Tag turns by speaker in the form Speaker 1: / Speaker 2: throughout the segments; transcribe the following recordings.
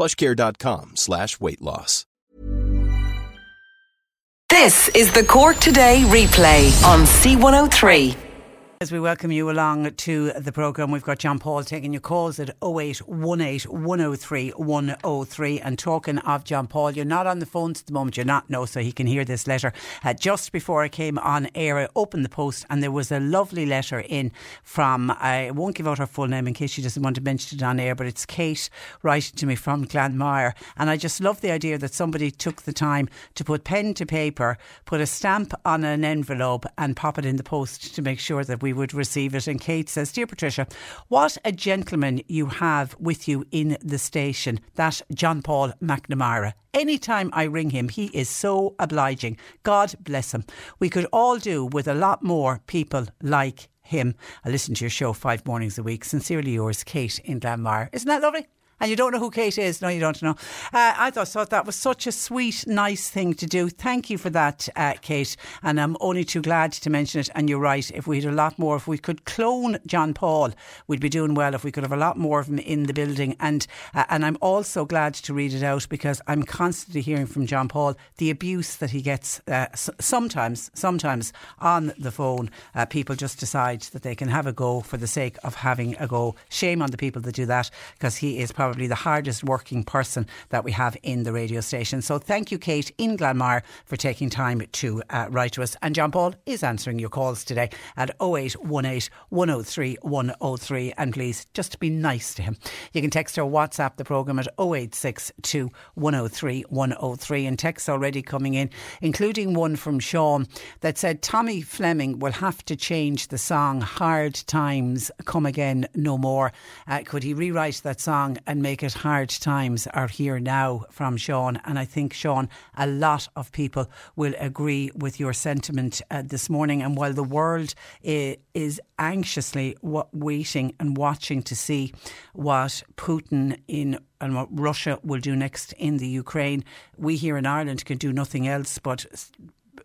Speaker 1: plushcare.com slash weight loss.
Speaker 2: This is the Cork Today replay on C103.
Speaker 3: As we welcome you along to the programme, we've got John Paul taking your calls at 0818 103 103. And talking of John Paul, you're not on the phones at the moment, you're not, no, so he can hear this letter. Uh, just before I came on air, I opened the post and there was a lovely letter in from, I won't give out her full name in case she doesn't want to mention it on air, but it's Kate writing to me from Glanmire. And I just love the idea that somebody took the time to put pen to paper, put a stamp on an envelope, and pop it in the post to make sure that we would receive it. And Kate says, Dear Patricia, what a gentleman you have with you in the station, that John Paul McNamara. Anytime I ring him, he is so obliging. God bless him. We could all do with a lot more people like him. I listen to your show five mornings a week. Sincerely yours, Kate in Glanmire. Isn't that lovely? And you don't know who Kate is. No, you don't know. Uh, I thought, thought that was such a sweet, nice thing to do. Thank you for that, uh, Kate. And I'm only too glad to mention it. And you're right. If we had a lot more, if we could clone John Paul, we'd be doing well. If we could have a lot more of him in the building. And uh, and I'm also glad to read it out because I'm constantly hearing from John Paul the abuse that he gets. Uh, sometimes, sometimes on the phone, uh, people just decide that they can have a go for the sake of having a go. Shame on the people that do that because he is probably probably the hardest working person that we have in the radio station. So thank you, Kate in Glanmire, for taking time to uh, write to us. And John Paul is answering your calls today at 0818 103 103. And please, just be nice to him. You can text or WhatsApp the programme at 0862 103 103. And texts already coming in, including one from Sean that said Tommy Fleming will have to change the song Hard Times Come Again No More. Uh, could he rewrite that song and make it hard times are here now from Sean. And I think, Sean, a lot of people will agree with your sentiment uh, this morning. And while the world is anxiously waiting and watching to see what Putin in and what Russia will do next in the Ukraine, we here in Ireland can do nothing else but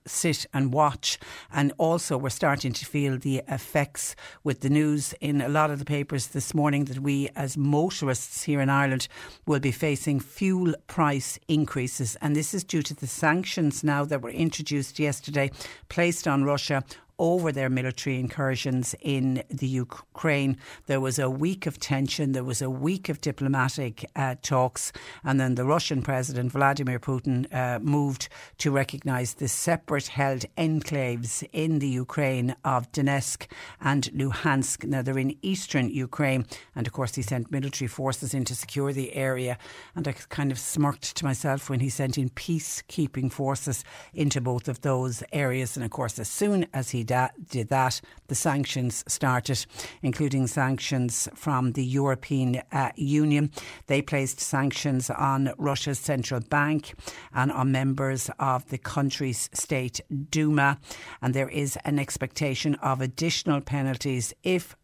Speaker 3: sit and watch. And also, we're starting to feel the effects with the news in a lot of the papers this morning that we, as motorists here in Ireland, will be facing fuel price increases. And this is due to the sanctions now that were introduced yesterday, placed on Russia over their military incursions in the Ukraine. There was a week of tension, there was a week of diplomatic uh, talks, and then the Russian President Vladimir Putin uh, moved to recognise the separate held enclaves in the Ukraine of Donetsk and Luhansk. Now they're in eastern Ukraine, and of course he sent military forces in to secure the area. And I kind of smirked to myself when he sent in peacekeeping forces into both of those areas. And of course, as soon as he did that, the sanctions started, including sanctions from the European uh, Union. They placed sanctions on Russia's central bank and on members of the country's state Duma. And there is an expectation of additional penalties if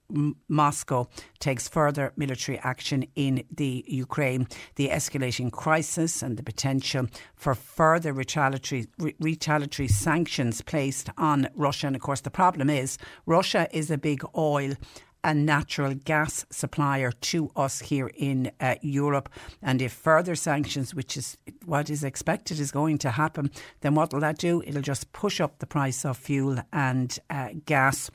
Speaker 3: Moscow takes further military action in the Ukraine, the escalating crisis and the potential for further retaliatory, retaliatory sanctions placed on Russia. And of course, the problem is Russia is a big oil and natural gas supplier to us here in uh, Europe. And if further sanctions, which is what is expected, is going to happen, then what will that do? It'll just push up the price of fuel and uh, gas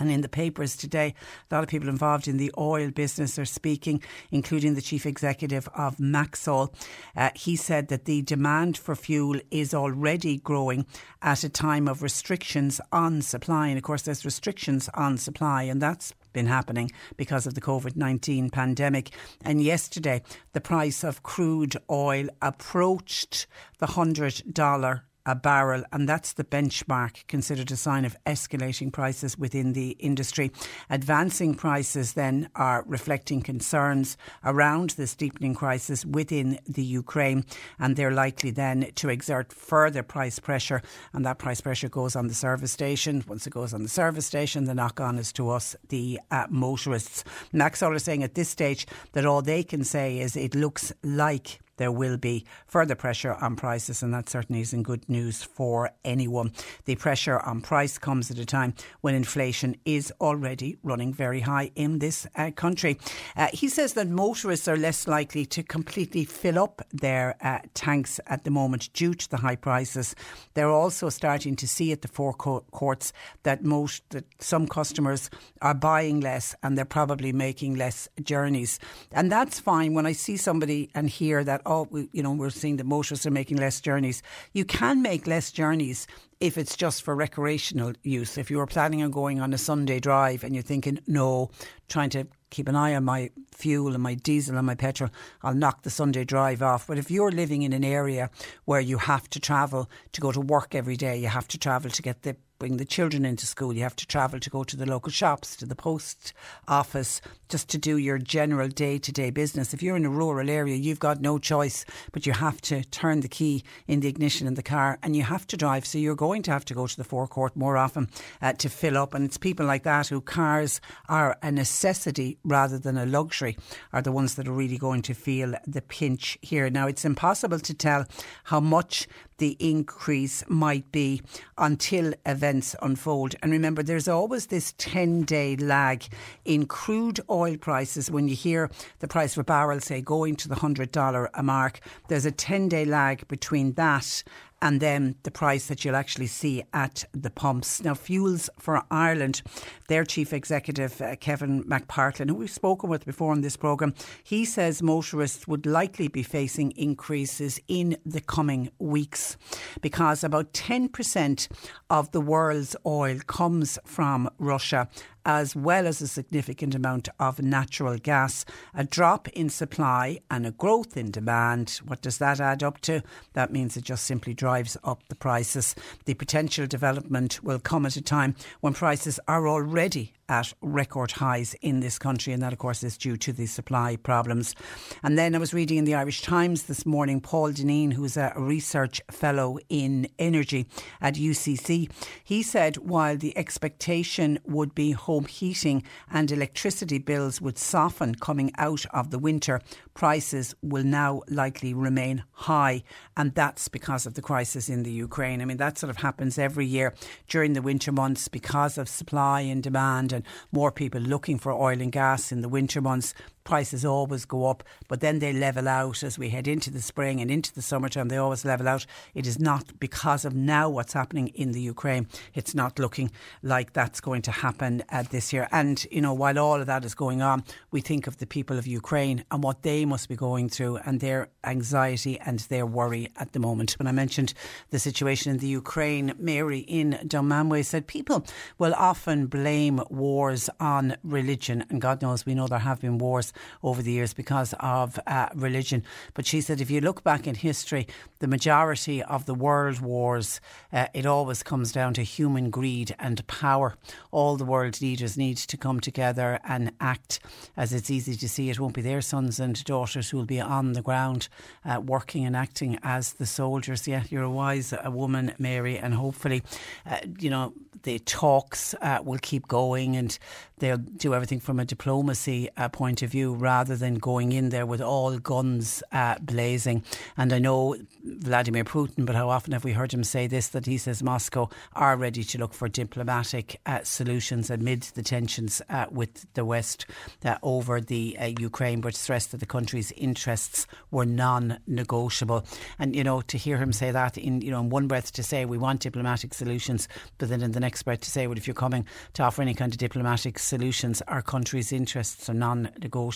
Speaker 3: And in the papers today, a lot of people involved in the oil business are speaking, including the chief executive of Maxol. Uh, he said that the demand for fuel is already growing at a time of restrictions on supply. And of course, there's restrictions on supply, and that's been happening because of the COVID 19 pandemic. And yesterday, the price of crude oil approached the $100 a barrel, and that's the benchmark considered a sign of escalating prices within the industry. Advancing prices then are reflecting concerns around the deepening crisis within the Ukraine, and they're likely then to exert further price pressure, and that price pressure goes on the service station. Once it goes on the service station, the knock on is to us, the uh, motorists. Maxol are saying at this stage that all they can say is it looks like there will be further pressure on prices, and that certainly isn't good news for anyone. The pressure on price comes at a time when inflation is already running very high in this uh, country. Uh, he says that motorists are less likely to completely fill up their uh, tanks at the moment due to the high prices. They're also starting to see at the forecourts that most that some customers are buying less and they're probably making less journeys, and that's fine. When I see somebody and hear that oh, we, you know, we're seeing that motorists are making less journeys. You can make less journeys if it's just for recreational use. If you were planning on going on a Sunday drive and you're thinking, no, trying to keep an eye on my fuel and my diesel and my petrol, I'll knock the Sunday drive off. But if you're living in an area where you have to travel to go to work every day, you have to travel to get the bring the children into school. You have to travel to go to the local shops, to the post office, just to do your general day to day business. If you're in a rural area, you've got no choice, but you have to turn the key in the ignition in the car and you have to drive. So you're going to have to go to the forecourt more often uh, to fill up. And it's people like that who cars are a necessity rather than a luxury are the ones that are really going to feel the pinch here. Now, it's impossible to tell how much the increase might be until events unfold. And remember, there's always this 10 day lag in crude oil prices. When you hear the price of a barrel, say, going to the $100 a mark, there's a 10 day lag between that and then the price that you'll actually see at the pumps. Now, Fuels for Ireland, their chief executive, uh, Kevin McPartlin, who we've spoken with before on this programme, he says motorists would likely be facing increases in the coming weeks because about 10% of the world's oil comes from Russia as well as a significant amount of natural gas. A drop in supply and a growth in demand. What does that add up to? That means it just simply drives up the prices. The potential development will come at a time when prices are already at record highs in this country, and that, of course, is due to the supply problems. And then I was reading in the Irish Times this morning Paul Deane, who's a research fellow in energy at UCC, he said while the expectation would be home heating and electricity bills would soften coming out of the winter, prices will now likely remain high. And that's because of the crisis in the Ukraine. I mean, that sort of happens every year during the winter months because of supply and demand and more people looking for oil and gas in the winter months prices always go up, but then they level out as we head into the spring and into the summertime. They always level out. It is not because of now what's happening in the Ukraine. It's not looking like that's going to happen uh, this year. And, you know, while all of that is going on, we think of the people of Ukraine and what they must be going through and their anxiety and their worry at the moment. When I mentioned the situation in the Ukraine, Mary in Dunmanway said people will often blame wars on religion. And God knows we know there have been wars over the years because of uh, religion. But she said if you look back in history, the majority of the world wars, uh, it always comes down to human greed and power. All the world leaders need to come together and act, as it's easy to see. It won't be their sons and daughters who will be on the ground uh, working and acting as the soldiers. Yeah, you're a wise a woman, Mary, and hopefully, uh, you know, the talks uh, will keep going and they'll do everything from a diplomacy uh, point of view rather than going in there with all guns uh, blazing. And I know Vladimir Putin, but how often have we heard him say this that he says Moscow are ready to look for diplomatic uh, solutions amid the tensions uh, with the West uh, over the Ukraine, but stressed that the country's interests were non negotiable. And, you know, to hear him say that in, you know, in one breath to say we want diplomatic solutions, but then in the next breath to say, well, if you're coming to offer any kind of diplomatic solutions, our country's interests are non negotiable.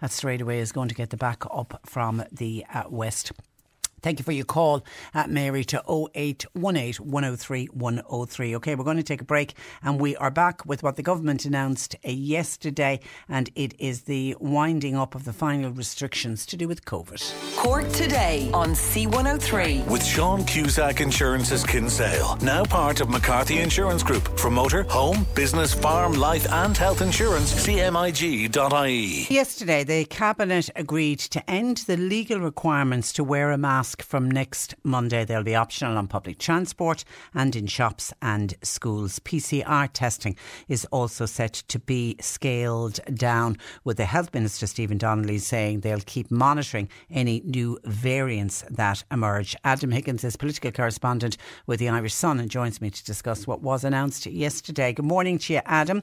Speaker 3: That straight away is going to get the back up from the uh, West. Thank you for your call, at Mary, to 0818 103 103. OK, we're going to take a break and we are back with what the government announced uh, yesterday, and it is the winding up of the final restrictions to do with COVID.
Speaker 2: Cork today on C103.
Speaker 4: With Sean Cusack Insurance's Kinsale, now part of McCarthy Insurance Group. For motor, home, business, farm, life, and health insurance, cmig.ie.
Speaker 3: Yesterday, the Cabinet agreed to end the legal requirements to wear a mask from next Monday. They'll be optional on public transport and in shops and schools. PCR testing is also set to be scaled down, with the Health Minister Stephen Donnelly saying they'll keep monitoring any new variants that emerge. Adam Higgins is political correspondent with the Irish Sun and joins me to discuss what was announced yesterday. Good morning to you, Adam.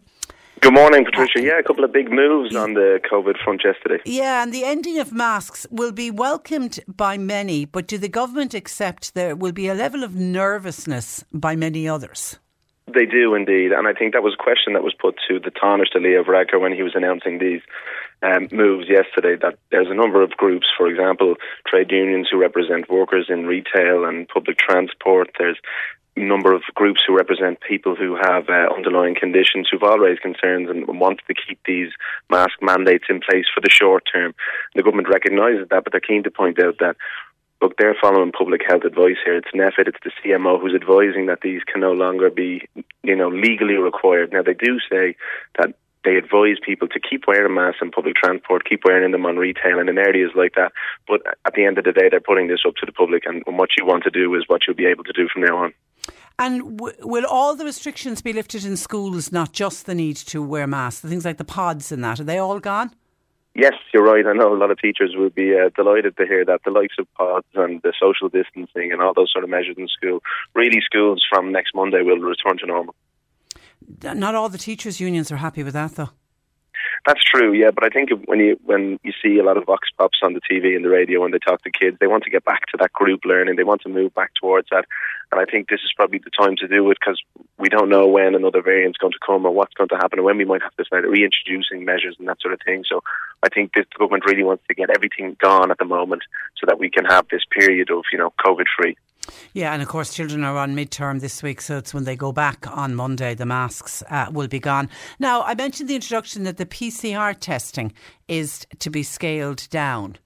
Speaker 5: Good morning, Patricia. Yeah, a couple of big moves on the COVID front yesterday.
Speaker 3: Yeah, and the ending of masks will be welcomed by many, but do the government accept there will be a level of nervousness by many others?
Speaker 5: They do indeed, and I think that was a question that was put to the Taoiseach Leo Varadkar when he was announcing these um, moves yesterday. That there's a number of groups, for example, trade unions who represent workers in retail and public transport. There's number of groups who represent people who have uh, underlying conditions who've all raised concerns and wanted to keep these mask mandates in place for the short term. The government recognises that, but they're keen to point out that look, they're following public health advice here. It's NPHET, it's the CMO who's advising that these can no longer be, you know, legally required. Now they do say that they advise people to keep wearing masks in public transport, keep wearing them on retail and in areas like that. But at the end of the day, they're putting this up to the public, and what you want to do is what you'll be able to do from now on.
Speaker 3: And w- will all the restrictions be lifted in schools, not just the need to wear masks? The things like the pods and that, are they all gone?
Speaker 5: Yes, you're right. I know a lot of teachers would be uh, delighted to hear that the likes of pods and the social distancing and all those sort of measures in school. Really, schools from next Monday will return to normal.
Speaker 3: Not all the teachers' unions are happy with that, though.
Speaker 5: That's true, yeah. But I think when you when you see a lot of vox pops on the TV and the radio when they talk to kids, they want to get back to that group learning. They want to move back towards that, and I think this is probably the time to do it because we don't know when another variant's going to come or what's going to happen, or when we might have to start reintroducing measures and that sort of thing. So I think this government really wants to get everything gone at the moment so that we can have this period of you know COVID free.
Speaker 3: Yeah, and of course, children are on midterm this week, so it's when they go back on Monday, the masks uh, will be gone. Now, I mentioned the introduction that the PCR testing is to be scaled down.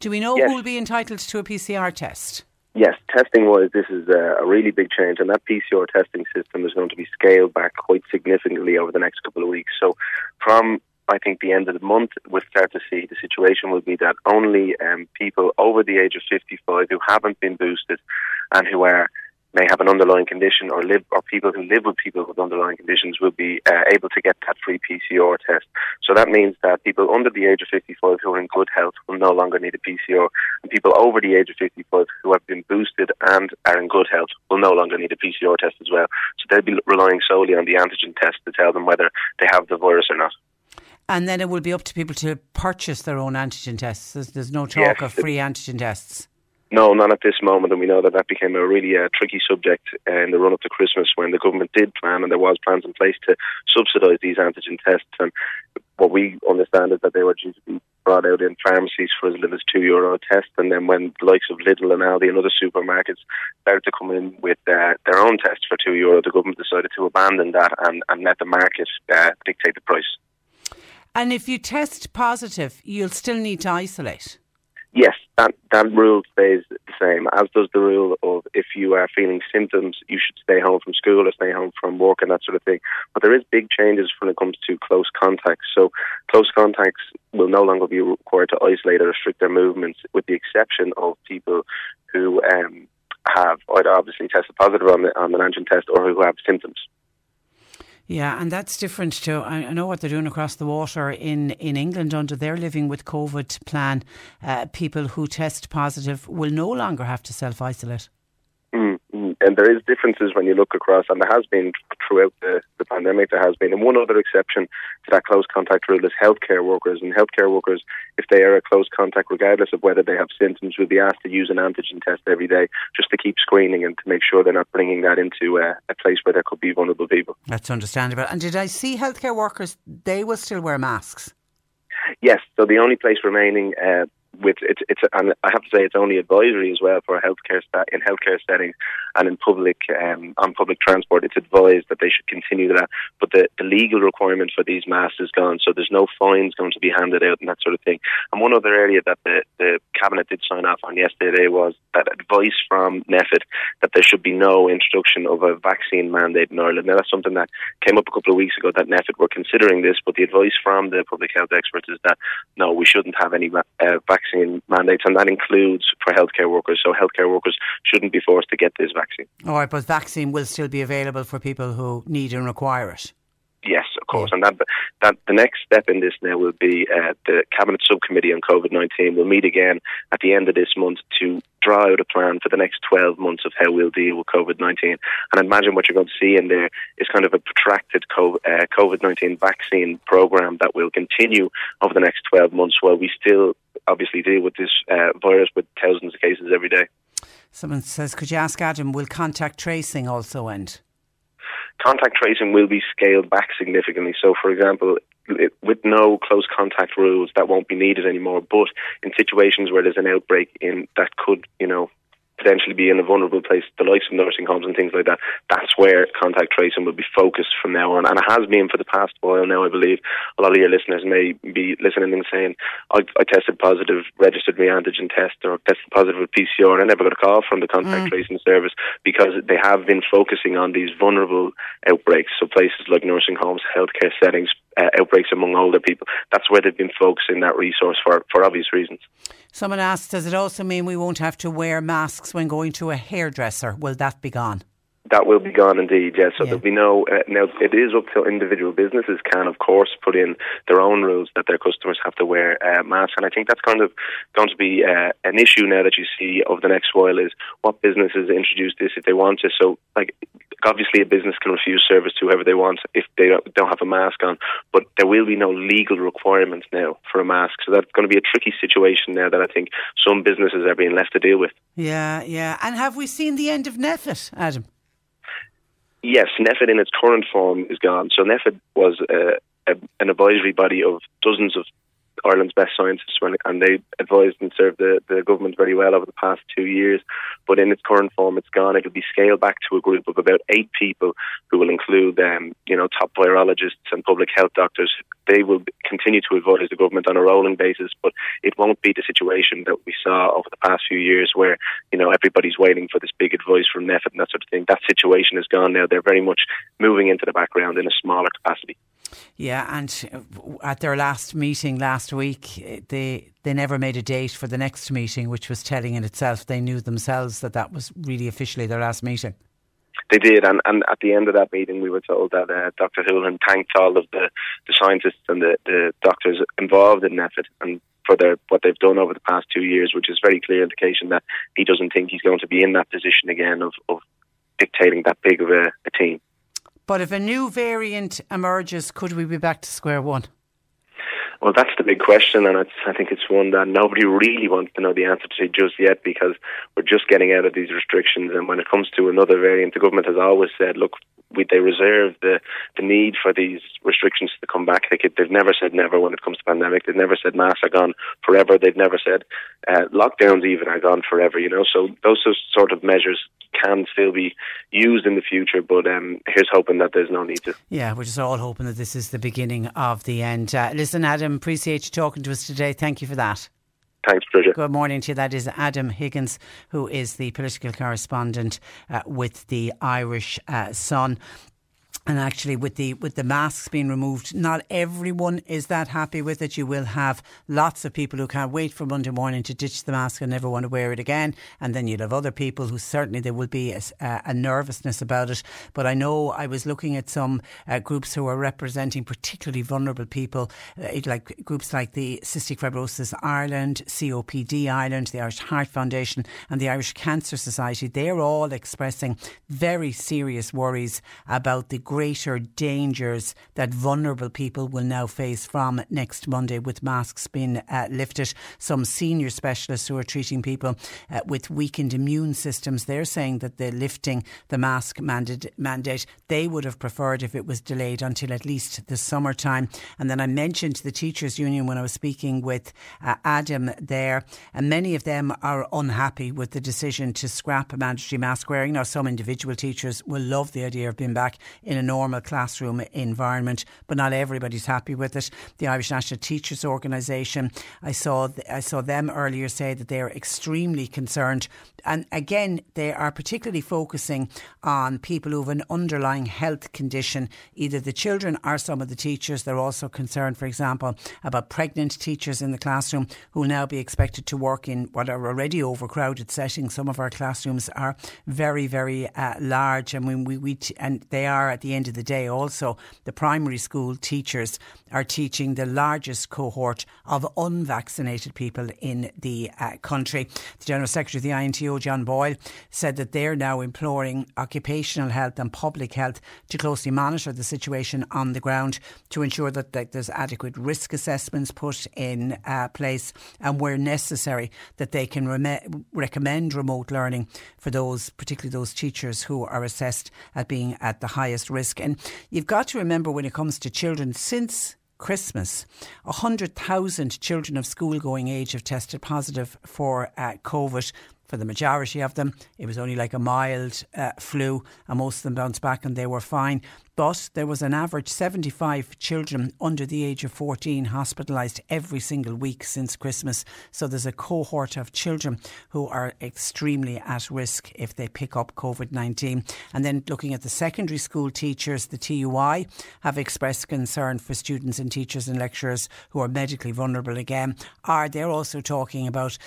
Speaker 3: Do we know
Speaker 5: yes.
Speaker 3: who will be entitled to a PCR test?
Speaker 5: Yes, testing wise, this is a, a really big change, and that PCR testing system is going to be scaled back quite significantly over the next couple of weeks. So, from I think the end of the month, we'll start to see the situation will be that only um, people over the age of 55 who haven't been boosted and who are may have an underlying condition or live or people who live with people with underlying conditions will be uh, able to get that free PCR test. So that means that people under the age of 55 who are in good health will no longer need a PCR, and people over the age of 55 who have been boosted and are in good health will no longer need a PCR test as well. So they'll be relying solely on the antigen test to tell them whether they have the virus or not.
Speaker 3: And then it will be up to people to purchase their own antigen tests. There's, there's no talk
Speaker 5: Yes,
Speaker 3: of free antigen tests.
Speaker 5: No, not at this moment, and we know that that became a really uh, tricky subject in the run up to Christmas when the government did plan and there was plans in place to subsidise these antigen tests. And what we understand is that they were due to be brought out in pharmacies for as little as two euro a test, and then when the likes of Lidl and Aldi and other supermarkets started to come in with uh, their own tests for two euro, the government decided to abandon that and, and let the market uh, dictate the price.
Speaker 3: And if you test positive, you'll still need to isolate.
Speaker 5: Yes, that that rule stays the same, as does the rule of if you are feeling symptoms, you should stay home from school or stay home from work and that sort of thing. But there is big changes when it comes to close contacts. So close contacts will no longer be required to isolate or restrict their movements, with the exception of people who um, have either obviously tested positive on the on the antigen test or who have symptoms.
Speaker 3: Yeah, and that's different to I know what they're doing across the water in, in England under their living with COVID plan. Uh, people who test positive will no longer have to self isolate.
Speaker 5: And there is differences when you look across, and there has been throughout the, the pandemic. There has been, and one other exception to that close contact rule is healthcare workers. And healthcare workers, if they are a close contact, regardless of whether they have symptoms, will be asked to use an antigen test every day just to keep screening and to make sure they're not bringing that into uh, a place where there could be vulnerable people.
Speaker 3: That's understandable. And did I see healthcare workers? They will still wear masks.
Speaker 5: Yes. So the only place remaining uh, with it's it's and I have to say it's only advisory as well for healthcare in healthcare settings and in public um, on public transport. It's advised that they should continue that, but the, the legal requirement for these masks is gone, so there's no fines going to be handed out and that sort of thing. And one other area that the, the cabinet did sign off on yesterday was that advice from NPHET that there should be no introduction of a vaccine mandate in Ireland. Now that's something that came up a couple of weeks ago that NPHET were considering this, but the advice from the public health experts is that no, we shouldn't have any uh, vaccine mandates, and that includes for healthcare workers. So healthcare workers shouldn't be forced to get this vaccine.
Speaker 3: All right, but vaccine will still be available for people who need and require it.
Speaker 5: Yes, of course, and that that the next step in this now will be uh, the cabinet subcommittee on COVID nineteen will meet again at the end of this month to draw out a plan for the next twelve months of how we'll deal with COVID nineteen. And I imagine what you're going to see in there is kind of a protracted uh, COVID nineteen vaccine program that will continue over the next twelve months while we still obviously deal with this uh, virus with thousands of cases every day.
Speaker 3: Someone says, could you ask Adam, will contact tracing also end?
Speaker 5: contact tracing will be scaled back significantly. So, for example, with no close contact rules, that won't be needed anymore. But in situations where there's an outbreak in that could, you know, potentially be in a vulnerable place, the likes of nursing homes and things like that, that's where contact tracing will be focused from now on. And it has been for the past while now, I believe. A lot of your listeners may be listening and saying, I, I tested positive, registered my antigen test, or tested positive with PCR, and I never got a call from the contact mm. tracing service because they have been focusing on these vulnerable outbreaks. So places like nursing homes, healthcare settings, uh, outbreaks among older people. That's where they've been focusing that resource for, for obvious reasons.
Speaker 3: Someone asked, does it also mean we won't have to wear masks when going to a hairdresser? Will that be gone?
Speaker 5: That will be gone indeed, yes. So yeah. there'll be no. Uh, now, it is up to individual businesses, can of course put in their own rules that their customers have to wear uh, masks. And I think that's kind of going to be uh, an issue now that you see over the next while is what businesses introduce this if they want to. So, like, obviously, a business can refuse service to whoever they want if they don't have a mask on, but there will be no legal requirements now for a mask. So that's going to be a tricky situation now that I think some businesses are being left to deal with.
Speaker 3: Yeah, yeah. And have we seen the end of NPHET, Adam?
Speaker 5: Yes, NPHET in its current form is gone. So NPHET was uh, a, an advisory body of dozens of Ireland's best scientists, and they advised and served the, the government very well over the past two years. But in its current form, it's gone. It'll be scaled back to a group of about eight people, who will include, um, you know, top virologists and public health doctors. They will continue to advise the government on a rolling basis, but it won't be the situation that we saw over the past few years, where you know everybody's waiting for this big advice from NPHET and that sort of thing. That situation is gone now. They're very much moving into the background in a smaller capacity.
Speaker 3: Yeah, and at their last meeting last week, they they never made a date for the next meeting, which was telling in itself. They knew themselves that that was really officially their last meeting.
Speaker 5: They did, and, and at the end of that meeting, we were told that uh, Dr. Holohan thanked all of the, the scientists and the, the doctors involved in NPHET and for their what they've done over the past two years, which is very clear indication that he doesn't think he's going to be in that position again of, of dictating that big of a, a team.
Speaker 3: But if a new variant emerges, could we be back to square one?
Speaker 5: Well, that's the big question, and I think it's one that nobody really wants to know the answer to just yet because we're just getting out of these restrictions. And when it comes to another variant, the government has always said, look, we, they reserve the, the need for these restrictions to come back. They could, they've never said never when it comes to pandemic. They've never said masks are gone forever. They've never said uh, lockdowns even are gone forever. You know, so those sort of measures can still be used in the future. But um, here's hoping that there's no need to.
Speaker 3: Yeah, we're just all hoping that this is the beginning of the end. Uh, listen, Adam, appreciate you talking to us today. Thank you for that.
Speaker 5: Thanks, Patricia.
Speaker 3: Good morning to you. That is Adam Higgins, who is the political correspondent uh, with the Irish uh, Sun. And actually with the with the masks being removed not everyone is that happy with it. You will have lots of people who can't wait for Monday morning to ditch the mask and never want to wear it again. And then you'll have other people who certainly there will be a, a nervousness about it. But I know I was looking at some uh, groups who are representing particularly vulnerable people uh, like groups like the Cystic Fibrosis Ireland COPD Ireland the Irish Heart Foundation and the Irish Cancer Society. They're all expressing very serious worries about the greater dangers that vulnerable people will now face from next Monday with masks being uh, lifted. Some senior specialists who are treating people uh, with weakened immune systems, they're saying that the lifting the mask mandate, mandate, they would have preferred if it was delayed until at least the summertime. And then I mentioned the teachers' union when I was speaking with uh, Adam there, and many of them are unhappy with the decision to scrap mandatory mask wearing. Now, some individual teachers will love the idea of being back in a normal classroom environment, but not everybody's happy with it. The Irish National Teachers Organisation, I saw I saw them earlier say that they are extremely concerned, and again they are particularly focusing on people who have an underlying health condition. Either the children or some of the teachers. They're also concerned, for example, about pregnant teachers in the classroom who will now be expected to work in what are already overcrowded settings. Some of our classrooms are very, very uh, large, and when we, we t- and they are at the end of the day also the primary school teachers are teaching the largest cohort of unvaccinated people in the uh, country. The General Secretary of the INTO, John Boyle, said that they're now imploring occupational health and public health to closely monitor the situation on the ground to ensure that, that there's adequate risk assessments put in uh, place and where necessary that they can recommend remote learning for those, particularly those teachers who are assessed at being at the highest risk. And you've got to remember when it comes to children, since Christmas. 100,000 children of school going age have tested positive for uh, COVID. For the majority of them, it was only like a mild uh, flu, and most of them bounced back and they were fine. But there was an average 75 children under the age of 14 hospitalised every single week since Christmas. So there's a cohort of children who are extremely at risk if they pick up COVID 19. And then looking at the secondary school teachers, the TUI have expressed concern for students and teachers and lecturers who are medically vulnerable again. Are they're also talking about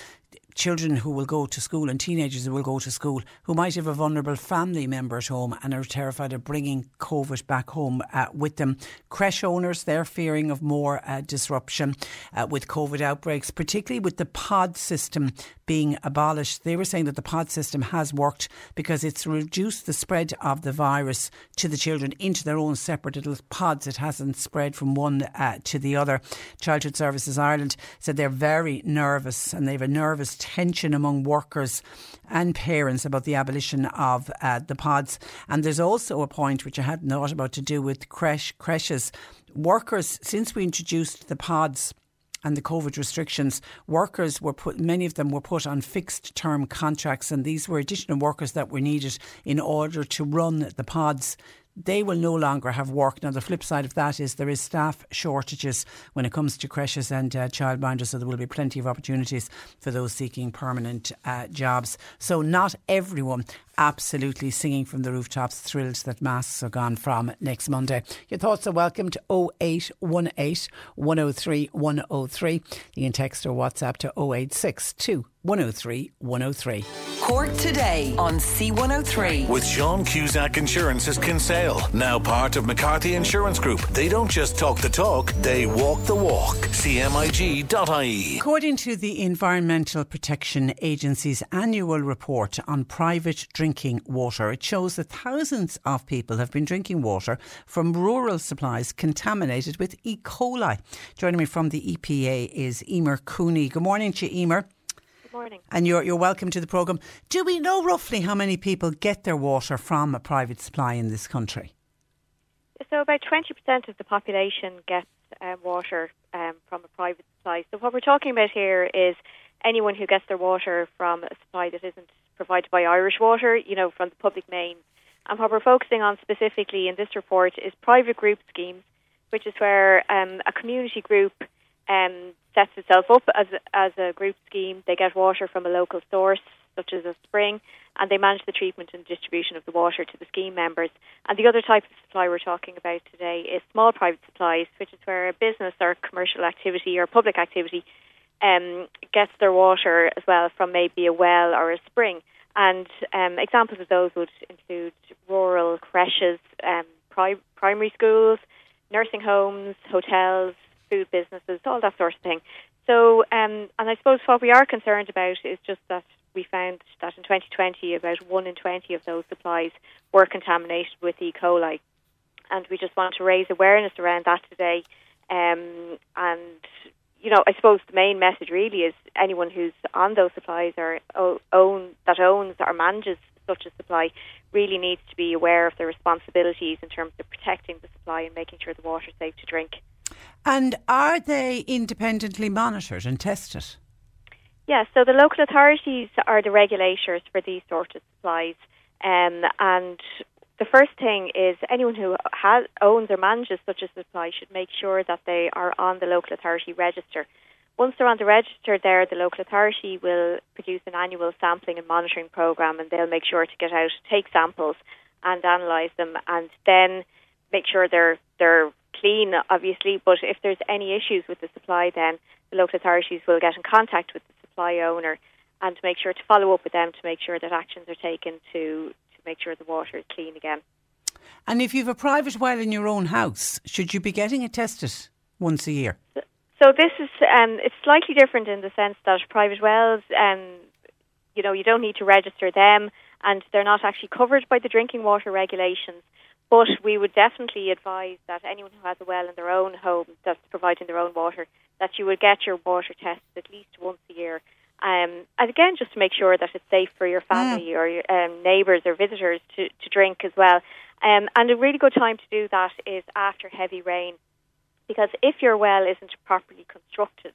Speaker 3: children who will go to school and teenagers who will go to school who might have a vulnerable family member at home and are terrified of bringing COVID back home uh, with them. Creche owners, they're fearing of more uh, disruption uh, with COVID outbreaks, particularly with the pod system being abolished. They were saying that the pod system has worked because it's reduced the spread of the virus to the children into their own separate little pods. It hasn't spread from one uh, to the other. Childhood Services Ireland said they're very nervous and they have a nervous tension among workers and parents about the abolition of uh, the pods. And there's also a point which I hadn't thought about to do with creche, creches. Workers, since we introduced the pods, and the COVID restrictions, workers were put, many of them were put on fixed term contracts, and these were additional workers that were needed in order to run the pods they will no longer have work. Now, the flip side of that is there is staff shortages when it comes to creches and uh, childminders, so there will be plenty of opportunities for those seeking permanent uh, jobs. So, not everyone absolutely singing from the rooftops, thrilled that masks are gone from next Monday. Your thoughts are welcome to 0818 103 103. You can text or WhatsApp to 0862 103 103.
Speaker 2: Cork today on C103.
Speaker 4: With Sean Cusack Insurance's Kinsale, now part of McCarthy Insurance Group. They don't just talk the talk, they walk the walk. CMIG.ie.
Speaker 3: According to the Environmental Protection Agency's annual report on private drinking water, it shows that thousands of people have been drinking water from rural supplies contaminated with E. coli. Joining me from the EPA is Emer Cooney. Good morning to you, Emer
Speaker 6: morning.
Speaker 3: And you're, you're welcome to the programme. Do we know roughly how many people get their water from a private supply in this country?
Speaker 6: So, about 20% of the population gets um, water um, from a private supply. So, what we're talking about here is anyone who gets their water from a supply that isn't provided by Irish Water, you know, from the public main. And what we're focusing on specifically in this report is private group schemes, which is where um, a community group um, sets itself up as as a group scheme. They get water from a local source. such as a spring, and they manage the treatment and distribution of the water to the scheme members. And the other type of supply we're talking about today is small private supplies, which is where a business or commercial activity or public activity um, gets their water as well from maybe a well or a spring. And um, examples of those would include rural creches, um, pri- primary schools, nursing homes, hotels, food businesses, all that sort of thing. So, um, and I suppose what we are concerned about is just that we found that in 2020 about 1 in 20 of those supplies were contaminated with E. coli. And we just want to raise awareness around that today. Um, and, you know, I suppose the main message really is anyone who's on those supplies or own that owns or manages such a supply really needs to be aware of their responsibilities in terms of protecting the supply and making sure the water is safe to drink.
Speaker 3: And are they independently monitored and tested?
Speaker 6: Yes, so the local authorities are the regulators for these sorts of supplies. Um, and the first thing is anyone who has, owns or manages such a supply should make sure that they are on the local authority register. Once they're on the register there, the local authority will produce an annual sampling and monitoring programme and they'll make sure to get out, take samples and analyse them and then make sure they're, they're clean, obviously, but if there's any issues with the supply, then the local authorities will get in contact with the supply owner and make sure to follow up with them to make sure that actions are taken to, to make sure the water is clean again.
Speaker 3: And if you have a private well in your own house, should you be getting it tested once a year?
Speaker 6: So this is um, it's slightly different in the sense that private wells, um, you know, you don't need to register them, and they're not actually covered by the drinking water regulations. But we would definitely advise that anyone who has a well in their own home that's providing their own water, that you would get your water tested at least once a year. Um, and again, just to make sure that it's safe for your family mm. or your um, neighbours or visitors to, to drink as well. Um, and a really good time to do that is after heavy rain, because if your well isn't properly constructed,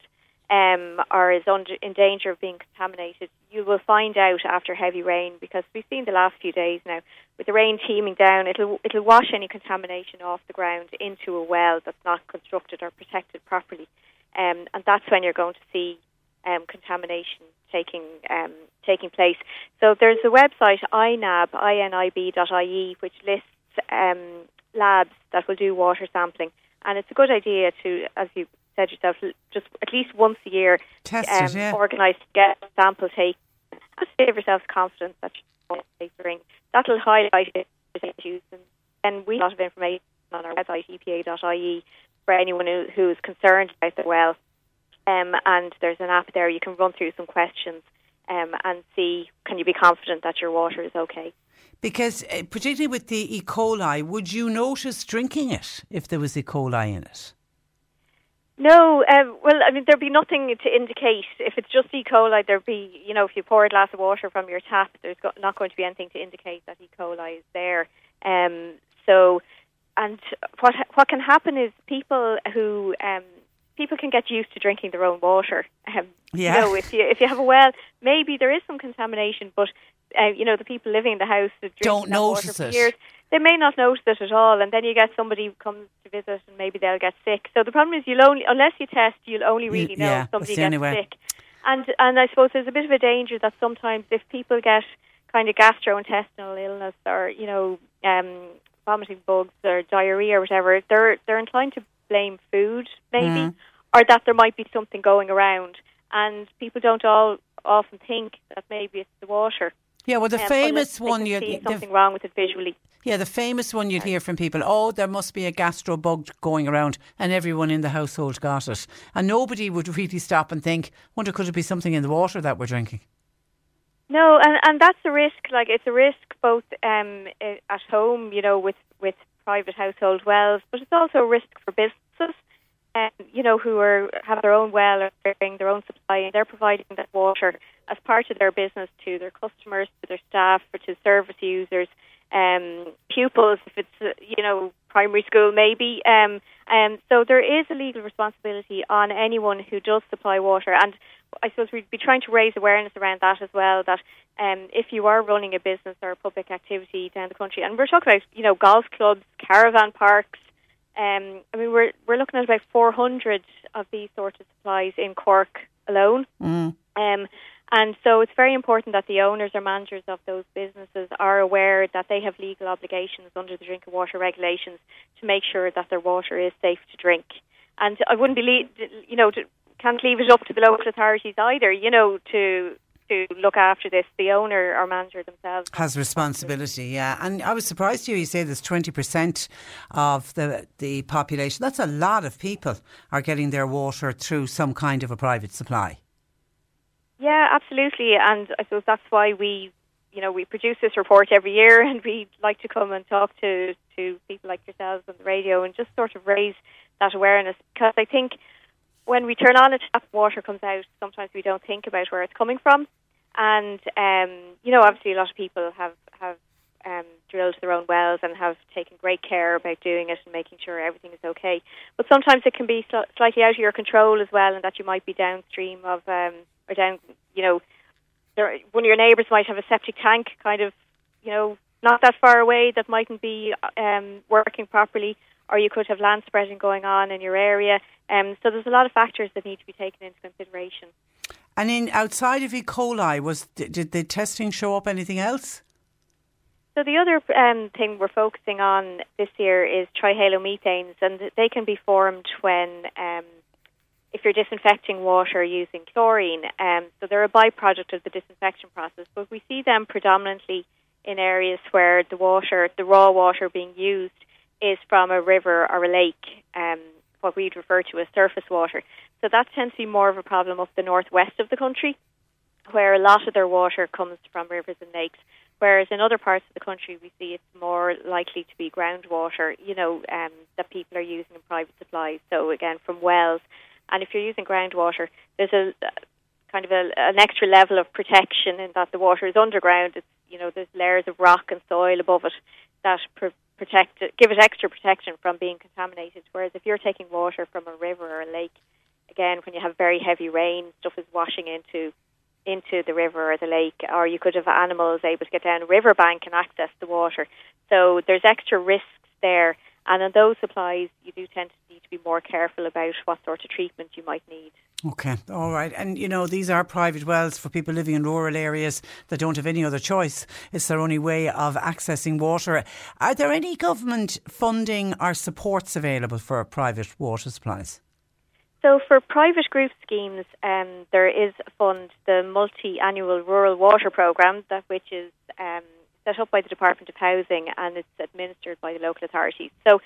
Speaker 6: um, or is under, in danger of being contaminated, you will find out after heavy rain because we've seen the last few days now with the rain teeming down, it'll it'll wash any contamination off the ground into a well that's not constructed or protected properly, um, and that's when you're going to see um, contamination taking um, taking place. So there's a website inab inab.ie which lists um, labs that will do water sampling, and it's a good idea to, as you said yourself, just at least once a year,
Speaker 3: Test um, yeah.
Speaker 6: organise to get a sample taken and give yourself confidence that you're monitoring. That'll highlight issues, and then we have a lot of information on our website epa.ie for anyone who, who is concerned about the well. Um, and there's an app there you can run through some questions um, and see can you be confident that your water is okay.
Speaker 3: Because, uh, particularly with the E. coli, would you notice drinking it if there was E. coli in it?
Speaker 6: No, um, well, I mean, there'd be nothing to indicate. If it's just E. coli, there'd be, you know, if you pour a glass of water from your tap, there's got, not going to be anything to indicate that E. coli is there. Um, so, and what what can happen is people who um, people can get used to drinking their own water. Um,
Speaker 3: yeah.
Speaker 6: You know, if you if you have a well, maybe there is some contamination, but uh, you know, the people living in the house
Speaker 3: don't notice
Speaker 6: it. Years, they may not notice it at all, and then you get somebody who comes to visit, and maybe they'll get sick. So the problem is, you'll only unless you test, you'll only really know
Speaker 3: yeah,
Speaker 6: if somebody
Speaker 3: gets
Speaker 6: sick. And and I suppose there's a bit of a danger that sometimes if people get kind of gastrointestinal illness or you know um, vomiting bugs or diarrhea or whatever, they're they're inclined to blame food maybe, mm. or that there might be something going around, and people don't all often think that maybe it's the water.
Speaker 3: Yeah, well, the
Speaker 6: um,
Speaker 3: famous one
Speaker 6: you see something wrong with it visually.
Speaker 3: Yeah, the famous one you'd hear from people, oh, there must be a gastro bug going around, and everyone in the household got it. And nobody would really stop and think, wonder could it be something in the water that we're drinking?
Speaker 6: No, and and that's a risk. Like it's a risk both um, at home, you know, with with private household wells, but it's also a risk for businesses, um, you know, who are have their own well or their own supply, and they're providing that water as part of their business to their customers, to their staff, or to service users um, pupils, if it's uh, you know primary school maybe. Um, um, so there is a legal responsibility on anyone who does supply water, and I suppose we'd be trying to raise awareness around that as well. That um, if you are running a business or a public activity down the country, and we're talking about you know golf clubs, caravan parks. Um, I mean, we're we're looking at about 400 of these sorts of supplies in Cork alone.
Speaker 3: Mm.
Speaker 6: Um, And so it's very important that the owners or managers of those businesses are aware that they have legal obligations under the drinking water regulations to make sure that their water is safe to drink. And I wouldn't be, you know, can't leave it up to the local authorities either, you know, to to look after this. The owner or manager themselves
Speaker 3: has responsibility. Yeah, and I was surprised to you. You say there's twenty percent of the the population. That's a lot of people are getting their water through some kind of a private supply.
Speaker 6: Yeah, absolutely, and I suppose that's why we, you know, we produce this report every year, and we like to come and talk to to people like yourselves on the radio and just sort of raise that awareness because I think when we turn on a tap, water comes out. Sometimes we don't think about where it's coming from, and um, you know, obviously, a lot of people have have um, drilled their own wells and have taken great care about doing it and making sure everything is okay. But sometimes it can be sl- slightly out of your control as well, and that you might be downstream of um, or down, you know, there, one of your neighbours might have a septic tank kind of, you know, not that far away that mightn't be um, working properly, or you could have land spreading going on in your area. Um, so there's a lot of factors that need to be taken into consideration.
Speaker 3: And in outside of E. coli, was did the testing show up anything else?
Speaker 6: So the other um, thing we're focusing on this year is trihalomethanes, and they can be formed when um, if you're disinfecting water using chlorine. Um, so they're a byproduct of the disinfection process, but we see them predominantly in areas where the water, the raw water being used, is from a river or a lake, um, what we'd refer to as surface water. So that tends to be more of a problem up the northwest of the country, where a lot of their water comes from rivers and lakes. Whereas in other parts of the country, we see it's more likely to be groundwater, you know, um, that people are using in private supplies. So again, from wells and if you're using groundwater, there's a kind of a, an extra level of protection in that the water is underground. It's you know there's layers of rock and soil above it that pr- protect it, give it extra protection from being contaminated. Whereas if you're taking water from a river or a lake, again when you have very heavy rain, stuff is washing into into the river or the lake, or you could have animals able to get down a riverbank and access the water. So there's extra risks there and in those supplies, you do tend to need to be more careful about what sort of treatment you might need.
Speaker 3: Okay, all right. And you know, these are private wells for people living in rural areas that don't have any other choice. It's their only way of accessing water. Are there any government funding or supports available for private water supplies?
Speaker 6: So, for private group schemes, um, there is a fund, the multi annual rural water programme, that which is um, set up by the Department of Housing and it's administered by the local authorities. So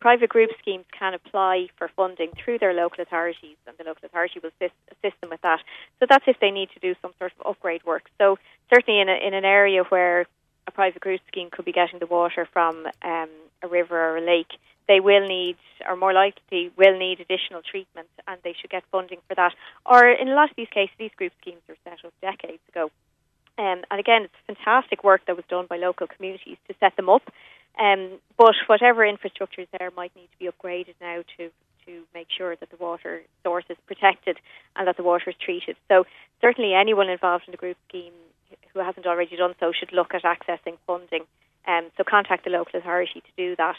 Speaker 6: private group schemes can apply for funding through their local authorities and the local authority will assist, assist them with that. So that's if they need to do some sort of upgrade work. So certainly in, a, in an area where a private group scheme could be getting the water from um, a river or a lake, they will need, or more likely will need additional treatment and they should get funding for that. Or in a lot of these cases, these group schemes were set up decades ago. Um, and again, it's fantastic work that was done by local communities to set them up. Um, but whatever infrastructure is there might need to be upgraded now to to make sure that the water source is protected and that the water is treated. So certainly anyone involved in the group scheme who hasn't already done so should look at accessing funding. Um, so contact the local authority to do that.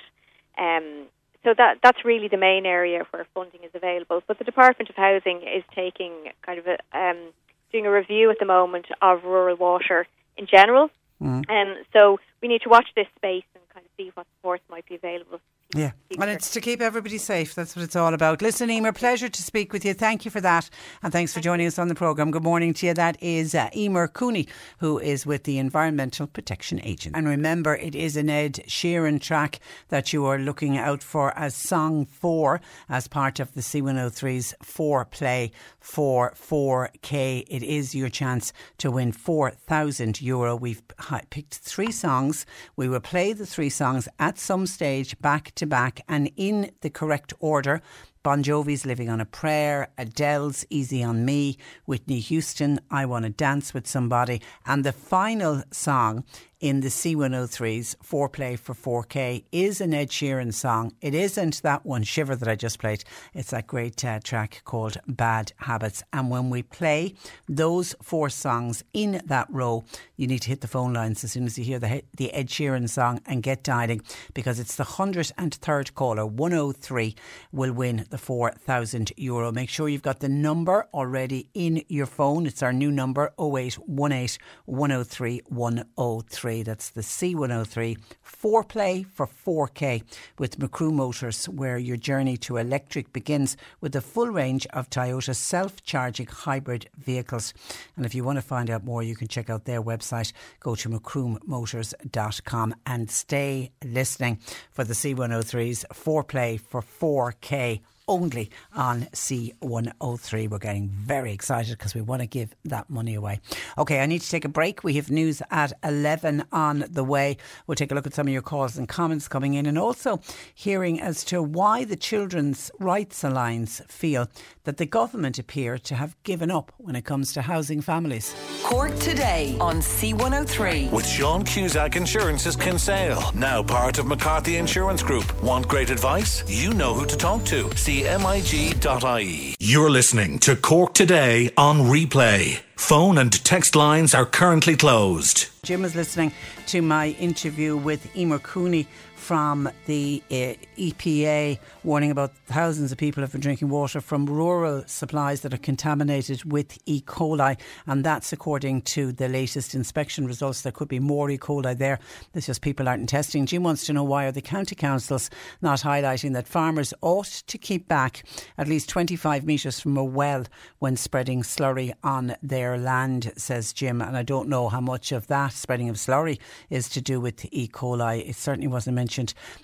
Speaker 6: Um, so that that's really the main area where funding is available. But the Department of Housing is taking kind of a um, doing a review at the moment of rural water in general. Mm. Um, so we need to watch this space and kind of see what supports might be available
Speaker 3: yeah, and it's to keep everybody safe. That's what it's all about. Listen, Emer, pleasure to speak with you. Thank you for that. And thanks for joining us on the programme. Good morning to you. That is uh, Emer Cooney, who is with the Environmental Protection Agency. And remember, it is an Ed Sheeran track that you are looking out for as song four as part of the C103's four play for 4K. It is your chance to win 4,000 euro. We've picked three songs. We will play the three songs at some stage back to back and in the correct order. Bon Jovi's Living on a Prayer, Adele's Easy on Me, Whitney Houston, I Want to Dance with Somebody, and the final song in the C103's four play for 4K is an Ed Sheeran song. It isn't that one, Shiver, that I just played. It's that great uh, track called Bad Habits. And when we play those four songs in that row, you need to hit the phone lines as soon as you hear the, the Ed Sheeran song and get dialing because it's the 103rd caller, 103, will win the 4,000 euro. Make sure you've got the number already in your phone. It's our new number 0818 103 103. That's the C103 four play for 4K with Macroom Motors, where your journey to electric begins with a full range of Toyota self charging hybrid vehicles. And if you want to find out more, you can check out their website. Go to macroommotors.com and stay listening for the C103's four play for 4K only on C103. We're getting very excited because we want to give that money away. Okay, I need to take a break. We have news at 11 on the way. We'll take a look at some of your calls and comments coming in and also hearing as to why the Children's Rights Alliance feel that the government appear to have given up when it comes to housing families.
Speaker 2: Cork today on C103.
Speaker 4: With Sean Cusack Insurance's Kinsale, now part of McCarthy Insurance Group. Want great advice? You know who to talk to. CMIG.ie.
Speaker 7: You're listening to Cork Today on replay. Phone and text lines are currently closed.
Speaker 3: Jim is listening to my interview with Emer Cooney from the uh, EPA warning about thousands of people have been drinking water from rural supplies that are contaminated with E. coli, and that's according to the latest inspection results. There could be more E. coli there. It's just people aren't testing. Jim wants to know why are the county councils not highlighting that farmers ought to keep back at least 25 metres from a well when spreading slurry on their land, says Jim. And I don't know how much of that spreading of slurry is to do with E. coli. It certainly wasn't mentioned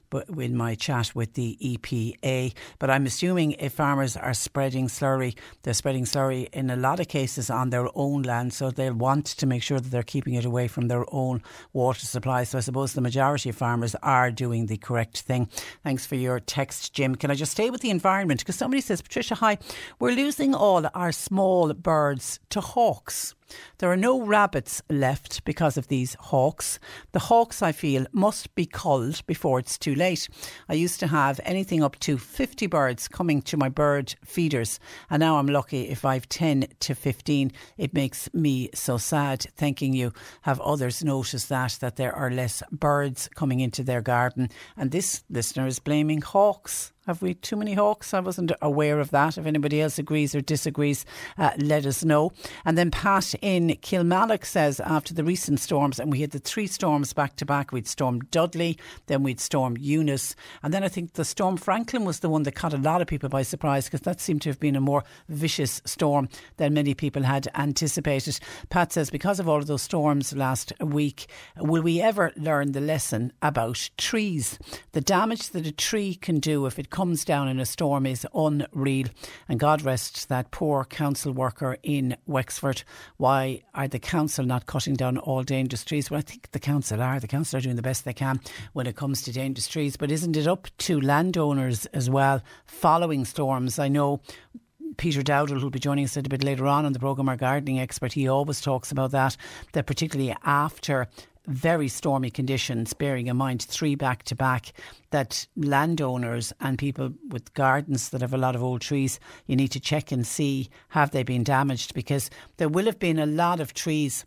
Speaker 3: but in my chat with the EPA. But I'm assuming if farmers are spreading slurry, they're spreading slurry in a lot of cases on their own land, so they'll want to make sure that they're keeping it away from their own water supply. So I suppose the majority of farmers are doing the correct thing. Thanks for your text, Jim. Can I just stay with the environment? Because somebody says, Patricia, hi, we're losing all our small birds to hawks. There are no rabbits left because of these hawks. The hawks, I feel, must be culled before it's too late. I used to have anything up to 50 birds coming to my bird feeders, and now I'm lucky if I've 10 to 15. It makes me so sad thinking you have others notice that, that there are less birds coming into their garden. And this listener is blaming hawks. Have we too many hawks? I wasn't aware of that. If anybody else agrees or disagrees, uh, let us know. And then Pat in Kilmallock says after the recent storms, and we had the three storms back to back, we'd Storm Dudley, then we'd Storm Eunice, and then I think the Storm Franklin was the one that caught a lot of people by surprise because that seemed to have been a more vicious storm than many people had anticipated. Pat says because of all of those storms last week, will we ever learn the lesson about trees? The damage that a tree can do if it comes down in a storm is unreal. And God rest that poor council worker in Wexford. Why are the council not cutting down all dangerous trees? Well, I think the council are. The council are doing the best they can when it comes to dangerous trees. But isn't it up to landowners as well following storms? I know Peter Dowdall, who'll be joining us a little bit later on on the programme, our gardening expert, he always talks about that, that particularly after very stormy conditions, bearing in mind three back to back, that landowners and people with gardens that have a lot of old trees, you need to check and see have they been damaged? Because there will have been a lot of trees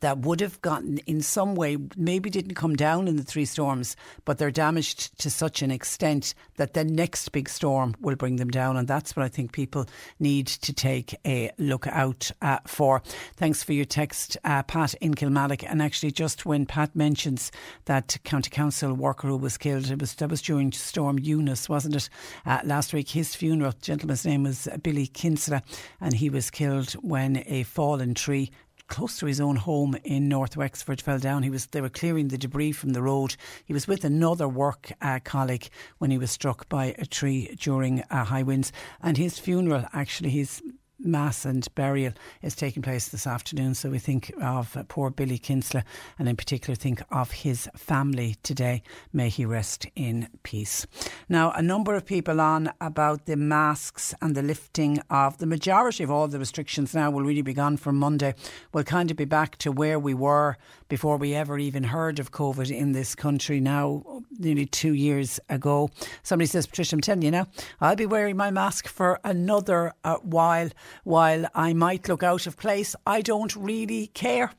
Speaker 3: that would have gotten in some way, maybe didn't come down in the three storms, but they're damaged to such an extent that the next big storm will bring them down. And that's what I think people need to take a look out uh, for. Thanks for your text, uh, Pat in Kilmallock. And actually, just when Pat mentions that county council worker who was killed, it was that was during Storm Eunice, wasn't it? Uh, last week, his funeral, gentleman's name was Billy Kinsella, and he was killed when a fallen tree close to his own home in North Wexford fell down. He was they were clearing the debris from the road. He was with another work uh, colleague when he was struck by a tree during uh, high winds. And his funeral, actually, his mass and burial is taking place this afternoon. So we think of poor Billy Kinsella and in particular think of his family today. May he rest in peace. Now, a number of people on about the masks and the lifting of the majority of all the restrictions now will really be gone from Monday. We'll kind of be back to where we were before we ever even heard of COVID in this country now, nearly two years ago. Somebody says, Patricia, I'm telling you now, I'll be wearing my mask for another uh, while, while I might look out of place. I don't really care.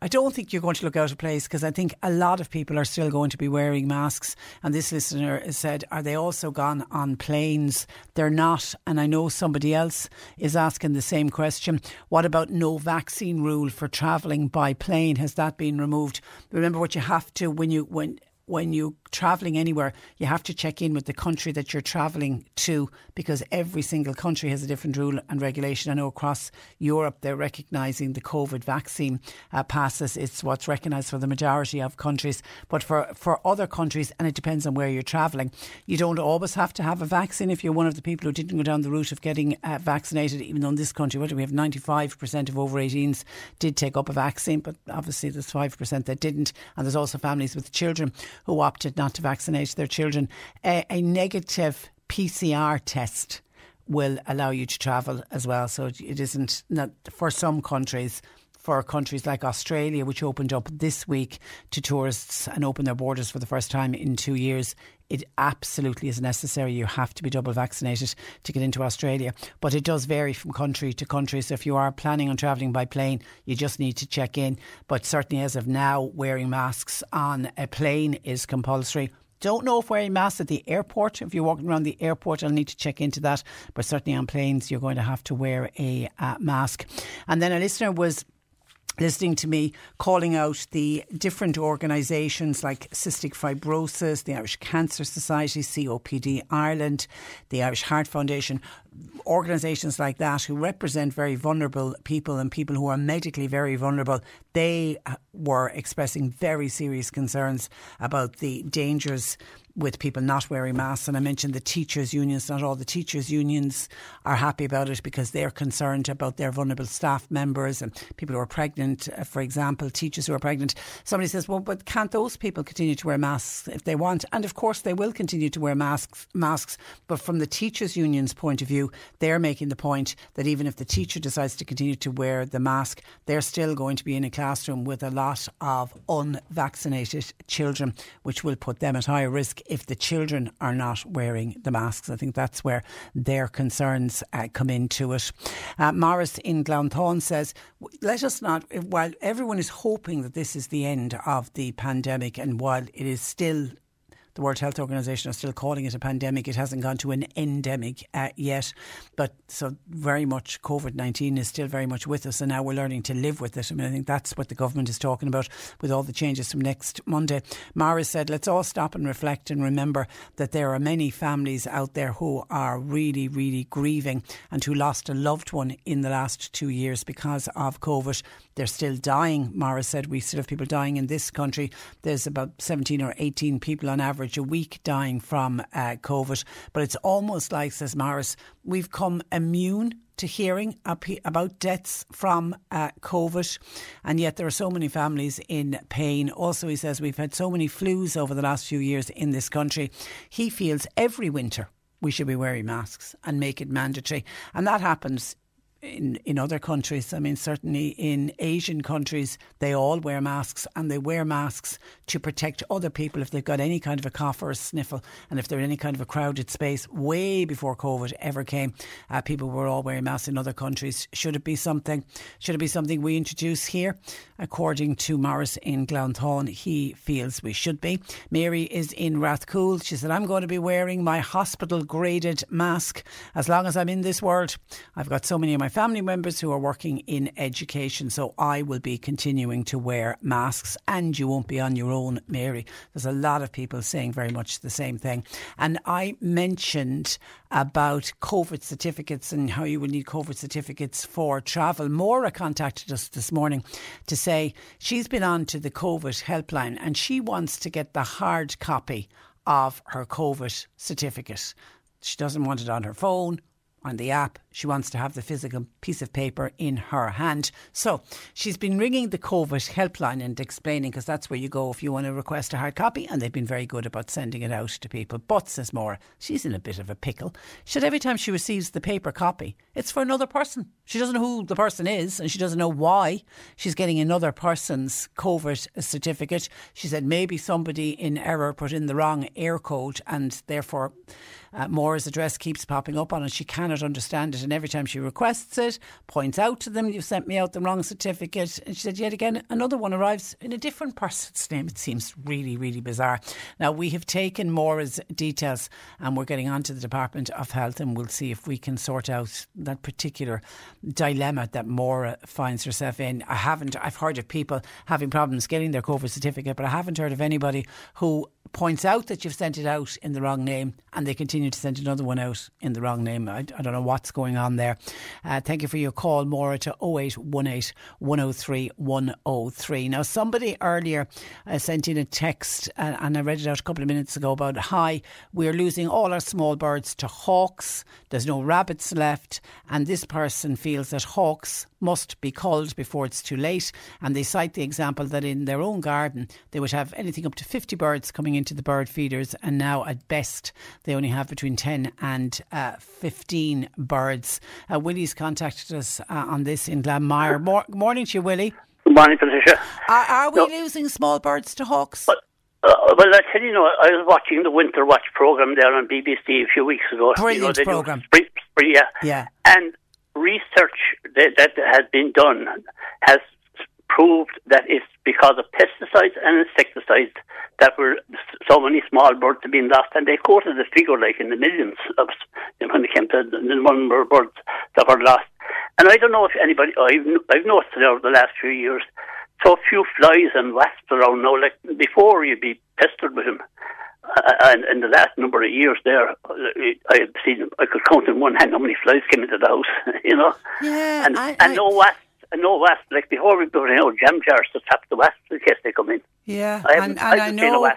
Speaker 3: I don't think you're going to look out of place because I think a lot of people are still going to be wearing masks. And this listener said, Are they also gone on planes? They're not. And I know somebody else is asking the same question. What about no vaccine rule for travelling by plane? Has that been removed? Remember what you have to when you when when you're traveling anywhere, you have to check in with the country that you're traveling to because every single country has a different rule and regulation. I know across Europe they're recognising the COVID vaccine uh, passes. It's what's recognised for the majority of countries. But for, for other countries, and it depends on where you're travelling, you don't always have to have a vaccine if you're one of the people who didn't go down the route of getting uh, vaccinated, even though in this country, what do we have? 95% of over 18s did take up a vaccine, but obviously there's 5% that didn't. And there's also families with children who opted not to vaccinate their children. A, a negative PCR test will allow you to travel as well. So it isn't not for some countries. For countries like Australia, which opened up this week to tourists and opened their borders for the first time in two years, it absolutely is necessary. You have to be double vaccinated to get into Australia. But it does vary from country to country. So if you are planning on travelling by plane, you just need to check in. But certainly, as of now, wearing masks on a plane is compulsory. Don't know if wearing masks at the airport. If you're walking around the airport, I'll need to check into that. But certainly on planes, you're going to have to wear a uh, mask. And then a listener was listening to me calling out the different organisations like Cystic Fibrosis, the Irish Cancer Society, COPD Ireland, the Irish Heart Foundation, organisations like that who represent very vulnerable people and people who are medically very vulnerable, they uh, were expressing very serious concerns about the dangers with people not wearing masks. And I mentioned the teachers' unions. Not all the teachers' unions are happy about it because they're concerned about their vulnerable staff members and people who are pregnant, uh, for example, teachers who are pregnant. Somebody says, well, but can't those people continue to wear masks if they want? And of course, they will continue to wear masks. masks. But from the teachers' union's point of view, they're making the point that even if the teacher decides to continue to wear the mask, they're still going to be in a classroom with a lot of unvaccinated children, which will put them at higher risk if the children are not wearing the masks. I think that's where their concerns uh, come into it. Uh, Morris in Glounthaune says, let us not, while everyone is hoping that this is the end of the pandemic and while it is still the World Health Organization are still calling it a pandemic. It hasn't gone to an endemic uh, yet. But so very much COVID 19 is still very much with us. And now we're learning to live with it. I mean, I think that's what the government is talking about with all the changes from next Monday. Mara said, let's all stop and reflect and remember that there are many families out there who are really, really grieving and who lost a loved one in the last two years because of COVID. They're still dying. Mara said, we still have people dying in this country. There's about 17 or 18 people on average a week dying from uh, COVID. But it's almost like, says Morris, we've come immune to hearing about deaths from uh, COVID, and yet there are so many families in pain. Also, he says we've had so many flus over the last few years in this country. He feels every winter we should be wearing masks and make it mandatory, and that happens in, in other countries. I mean, certainly in Asian countries, they all wear masks and they wear masks to protect other people if they've got any kind of a cough or a sniffle. And if they're in any kind of a crowded space, way before COVID ever came, uh, people were all wearing masks in other countries. Should it be something? Should it be something we introduce here? According to Morris in Glounthaune, he feels we should be. Mary is in Rathcoole. She said, I'm going to be wearing my hospital graded mask as long as I'm in this world. I've got so many of my family members who are working in education, so I will be continuing to wear masks and you won't be on your own, Mary. There's a lot of people saying very much the same thing. And I mentioned about COVID certificates and how you will need COVID certificates for travel. Maura contacted us this morning to say she's been on to the COVID helpline and she wants to get the hard copy of her COVID certificate. She doesn't want it on her phone on the app. She wants to have the physical piece of paper in her hand. So she's been ringing the COVID helpline and explaining, because that's where you go if you want to request a hard copy, and they've been very good about sending it out to people. But, says Maura, she's in a bit of a pickle. She said every time she receives the paper copy, it's for another person. She doesn't know who the person is, and she doesn't know why she's getting another person's COVID certificate. She said maybe somebody in error put in the wrong Eircode, and therefore uh, address keeps popping up on it. She cannot understand it. And every time she requests it, points out to them, you've sent me out the wrong certificate. And she said, yet again, another one arrives in a different person's name. It seems really, really bizarre. Now, we have taken Maura's details and we're getting on to the Department of Health and we'll see if we can sort out that particular dilemma that Maura finds herself in. I haven't, I've heard of people having problems getting their COVID certificate, but I haven't heard of anybody who points out that you've sent it out in the wrong name and they continue to send another one out in the wrong name. I, I don't know what's going on there. Uh, thank you for your call, Maura, to 0818 103 103. Now, somebody earlier uh, sent in a text uh, and I read it out a couple of minutes ago about Hi, we're losing all our small birds to hawks. There's no rabbits left. And this person feels that hawks must be culled before it's too late. And they cite the example that in their own garden, they would have anything up to 50 birds coming into the bird feeders. And now, at best, they only have between 10 and uh, 15 birds. Uh, Willie's contacted us uh, on this in Glanmire. Mor- morning to you, Willie.
Speaker 8: Good morning, Patricia.
Speaker 3: Are, are we
Speaker 8: No.
Speaker 3: losing small birds to hawks?
Speaker 8: But, uh, well, I tell you, know, I was watching the Winter Watch program there on BBC a few weeks ago.
Speaker 3: Brilliant
Speaker 8: you know,
Speaker 3: programme.
Speaker 8: Spring, spring, yeah.
Speaker 3: Yeah.
Speaker 8: And research that, that has been done has proved that it's because of pesticides and insecticides that were so many small birds have been lost. And they quoted the figure like in the millions of when it came to the number of birds that were lost. And I don't know if anybody, I've, I've noticed over the last few years, so few flies and wasps around now. Like before, you'd be pestered with them. Uh, and in the last number of years there, uh, I had seen, I could count in one hand how many flies came into the house, you know.
Speaker 3: Yeah,
Speaker 8: And,
Speaker 3: I-
Speaker 8: and
Speaker 3: I-
Speaker 8: no wasps, and no west. Like before, we put in know, jam jars to trap the west in case they come in.
Speaker 3: Yeah,
Speaker 8: I
Speaker 3: and, and I
Speaker 8: a
Speaker 3: know.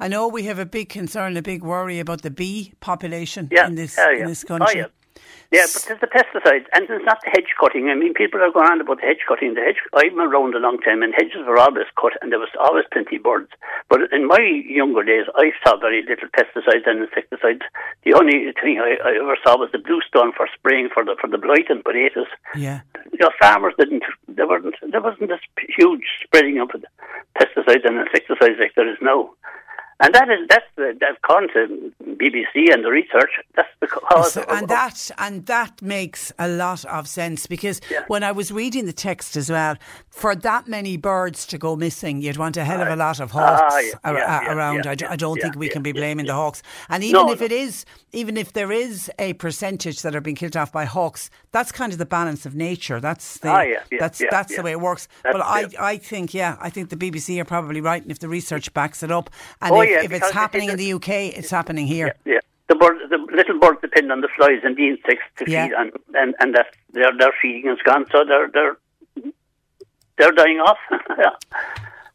Speaker 3: I know we have a big concern, a big worry about the bee population
Speaker 8: Yeah,
Speaker 3: in this
Speaker 8: yeah, yeah.
Speaker 3: in this
Speaker 8: Oh,
Speaker 3: country.
Speaker 8: yeah. Yeah, but there's the pesticides, and it's not the hedge cutting. I mean, people are going on about the hedge cutting. The hedge, I'm around a long time, and hedges were always cut, and there was always plenty of birds. But in my younger days, I saw very little pesticides and insecticides. The only thing I, I ever saw was the bluestone for spraying for the for the blight and potatoes.
Speaker 3: Yeah.
Speaker 8: You know, farmers didn't. There weren't. There wasn't this huge spreading of pesticides and insecticides like there is now. And that is that's the that according to BBC and the research. That's the cause.
Speaker 3: So- and that and that makes a lot of sense because when I was reading the text as well, for that many birds to go missing, you'd want a hell of a lot of hawks
Speaker 8: Ah, yeah,
Speaker 3: ar-
Speaker 8: yeah, yeah,
Speaker 3: around.
Speaker 8: yeah,
Speaker 3: I, d- I don't think
Speaker 8: yeah,
Speaker 3: we can
Speaker 8: yeah,
Speaker 3: be
Speaker 8: yeah,
Speaker 3: blaming the hawks. And even
Speaker 8: No,
Speaker 3: if
Speaker 8: no.
Speaker 3: it is, even if there is a percentage that are being killed off by hawks, that's kind of the balance of nature. That's the
Speaker 8: Ah, yeah, yeah,
Speaker 3: that's
Speaker 8: yeah,
Speaker 3: that's
Speaker 8: yeah.
Speaker 3: the way it works.
Speaker 8: That's
Speaker 3: but I. I think yeah, I think the BBC are probably right, and if the research backs it up, and
Speaker 8: Oh,
Speaker 3: if,
Speaker 8: yeah,
Speaker 3: if it's happening in
Speaker 8: the-
Speaker 3: UK, it's happening here.
Speaker 8: Yeah, the birds, the little birds depend on the flies and the insects to
Speaker 3: Yeah.
Speaker 8: feed, and and and that their their feeding is gone, so they're they're they're dying off. yeah.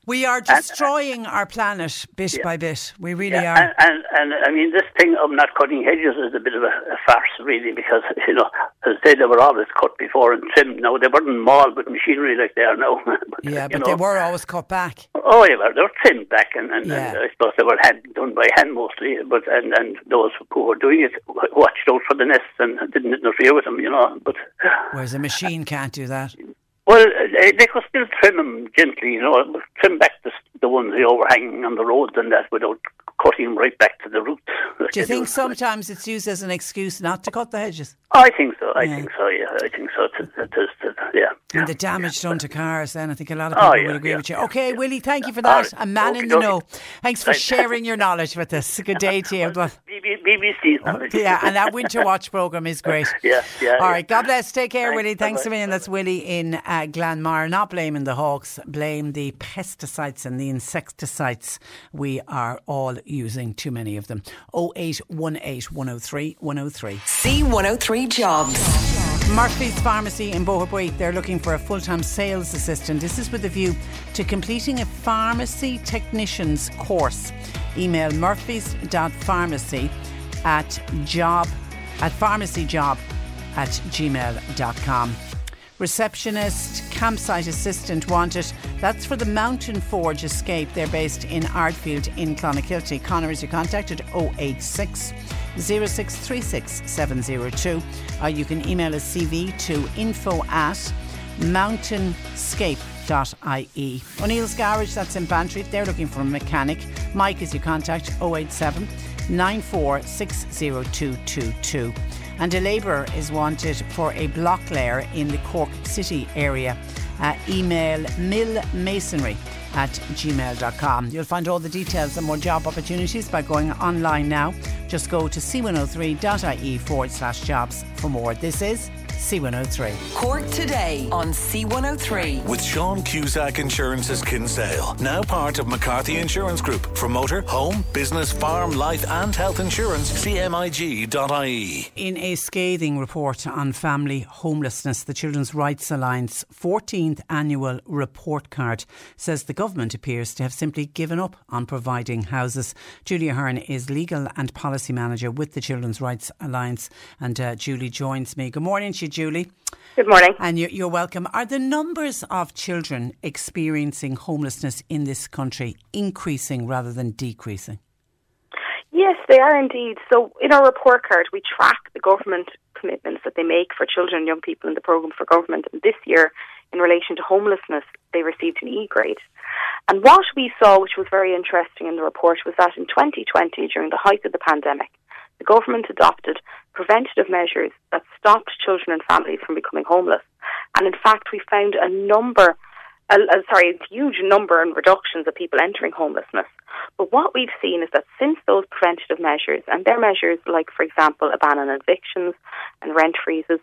Speaker 3: We are uh, destroying our planet bit
Speaker 8: Yeah.
Speaker 3: by bit. We really
Speaker 8: Yeah,
Speaker 3: are.
Speaker 8: and, and and I mean this thing of not cutting hedges is a bit of a, a farce, really, because you know, as I say, they were always cut before and trimmed. Now they weren't mauled with machinery like they are now. but,
Speaker 3: yeah, but
Speaker 8: know,
Speaker 3: they were always cut back.
Speaker 8: Oh, yeah, well, they were trimmed back, and, and,
Speaker 3: Yeah.
Speaker 8: and I suppose they were hand, done by hand mostly. But and, and those who were doing it watched out for the nests and didn't interfere with them, you know. But
Speaker 3: Whereas a machine can't do that.
Speaker 8: well, they, they could still trim them gently, you know, trim back the the ones who overhanging on the roads and that without cutting them right back to the roots.
Speaker 3: Do you
Speaker 8: they
Speaker 3: think sometimes it's used as an excuse not to cut the hedges?
Speaker 8: I think so. I
Speaker 3: Yeah.
Speaker 8: think so. Yeah, I think so. Yeah.
Speaker 3: And the damage done to cars, then I think a lot of
Speaker 8: Oh,
Speaker 3: people
Speaker 8: yeah,
Speaker 3: would agree
Speaker 8: yeah,
Speaker 3: with you.
Speaker 8: yeah,
Speaker 3: Okay,
Speaker 8: yeah.
Speaker 3: Willie, thank you for that.
Speaker 8: right.
Speaker 3: A man in the
Speaker 8: dokie.
Speaker 3: know. Thanks for
Speaker 8: Right.
Speaker 3: sharing your knowledge with us. Good day to you. Well,
Speaker 8: BB,
Speaker 3: Yeah, and that Winter Watch programme is great.
Speaker 8: Yeah, yeah,
Speaker 3: All
Speaker 8: yeah.
Speaker 3: God bless. Take care,
Speaker 8: Thanks,
Speaker 3: Willie. Thanks a
Speaker 8: bye-bye,
Speaker 3: million. That's Willie in uh, Glanmire. Not blaming the hawks, blame the pesticides and the insecticides. We are all using too many of them. 0818 103 103.
Speaker 2: C103 Jobs.
Speaker 3: Murphy's Pharmacy in Boherbue, they're looking for a full time sales assistant. This is with a view to completing a pharmacy technician's course. Email murphys.pharmacy at job at pharmacyjob at gmail.com. Receptionist, campsite assistant wanted. That's for the Mountain Forge Escape. They're based in Ardfield in Clonakilty. Connor is your contact at 086 0636 702. Or uh, you can email a CV to info at mountainscape.ie. O'Neill's Garage, that's in Bantry. They're looking for a mechanic. Mike is your contact 087 9460222. And a labourer is wanted for a block layer in the Cork City area. Uh, email millmasonry at gmail.com. You'll find all the details and more job opportunities by going online now. Just go to c103.ie forward slash jobs for more. This is C103.
Speaker 2: Cork today on C103.
Speaker 4: With Sean Cusack Insurance's Kinsale, now part of McCarthy Insurance Group. For motor, home, business, farm, life, and health insurance, cmig.ie.
Speaker 3: In a scathing report on family homelessness, the Children's Rights Alliance 14th annual report card says the government appears to have simply given up on providing houses. Julie Ahern is legal and policy manager with the Children's Rights Alliance, and uh, Julie joins me. Good morning to you, Julie.
Speaker 9: Good morning.
Speaker 3: And you're, you're welcome. Are the numbers of children experiencing homelessness in this country increasing rather than decreasing?
Speaker 9: Yes, they are indeed. So, in our report card, we track the government commitments that they make for children and young people in the programme for government. And this year, in relation to homelessness, they received an E grade. And what we saw, which was very interesting in the report, was that in 2020, during the height of the pandemic, the government adopted preventative measures that stopped children and families from becoming homeless. And in fact, we found a number, a, a, sorry, a huge number and reductions of people entering homelessness. But what we've seen is that since those preventative measures, and their measures like, for example, a ban on evictions and rent freezes,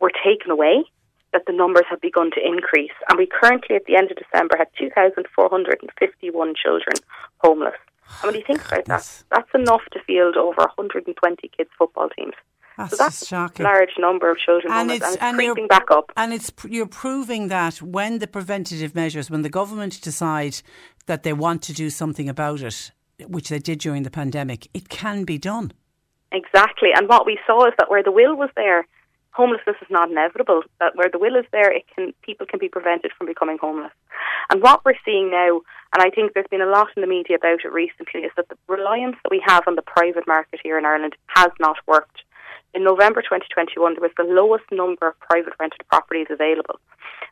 Speaker 9: were taken away, that the numbers have begun to increase. And we currently, at the end of December, had 2,451 children homeless. And when you think about that, that's enough to field over 120 kids' football teams.
Speaker 3: That's,
Speaker 9: so that's
Speaker 3: shocking.
Speaker 9: large number of children
Speaker 3: and it's,
Speaker 9: and it's creeping
Speaker 3: you're,
Speaker 9: back up.
Speaker 3: And it's you're proving that when the preventative measures, when the government decide that they want to do something about it, which they did during the pandemic, it can be done.
Speaker 9: Exactly. And what we saw is that where the will was there, homelessness is not inevitable. That where the will is there, it can people can be prevented from becoming homeless. And what we're seeing now, and I think there's been a lot in the media about it recently, is that the reliance that we have on the private market here in Ireland has not worked. In November 2021, there was the lowest number of private rented properties available.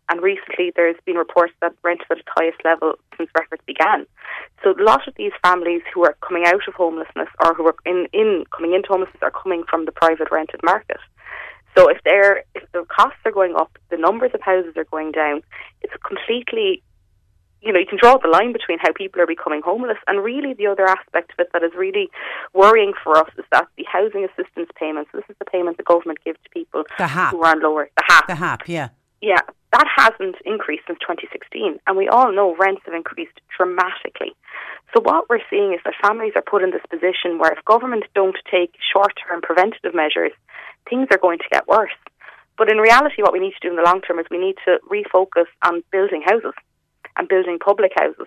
Speaker 9: And recently, there's been reports that rent is at its highest level since records began. So a lot of these families who are coming out of homelessness or who are in, in coming into homelessness are coming from the private rented market. So if they're if the costs are going up, the numbers of houses are going down. It's completely you know, you can draw the line between how people are becoming homeless and really the other aspect of it that is really worrying for us is that the housing assistance payments, this is the payment the government gives to people who are on lower, the HAP.
Speaker 3: The HAP, yeah.
Speaker 9: Yeah, that hasn't increased since 2016 and we all know rents have increased dramatically. So what we're seeing is that families are put in this position where if government don't take short-term preventative measures, things are going to get worse. But in reality, what we need to do in the long term is we need to refocus on building houses and building public houses.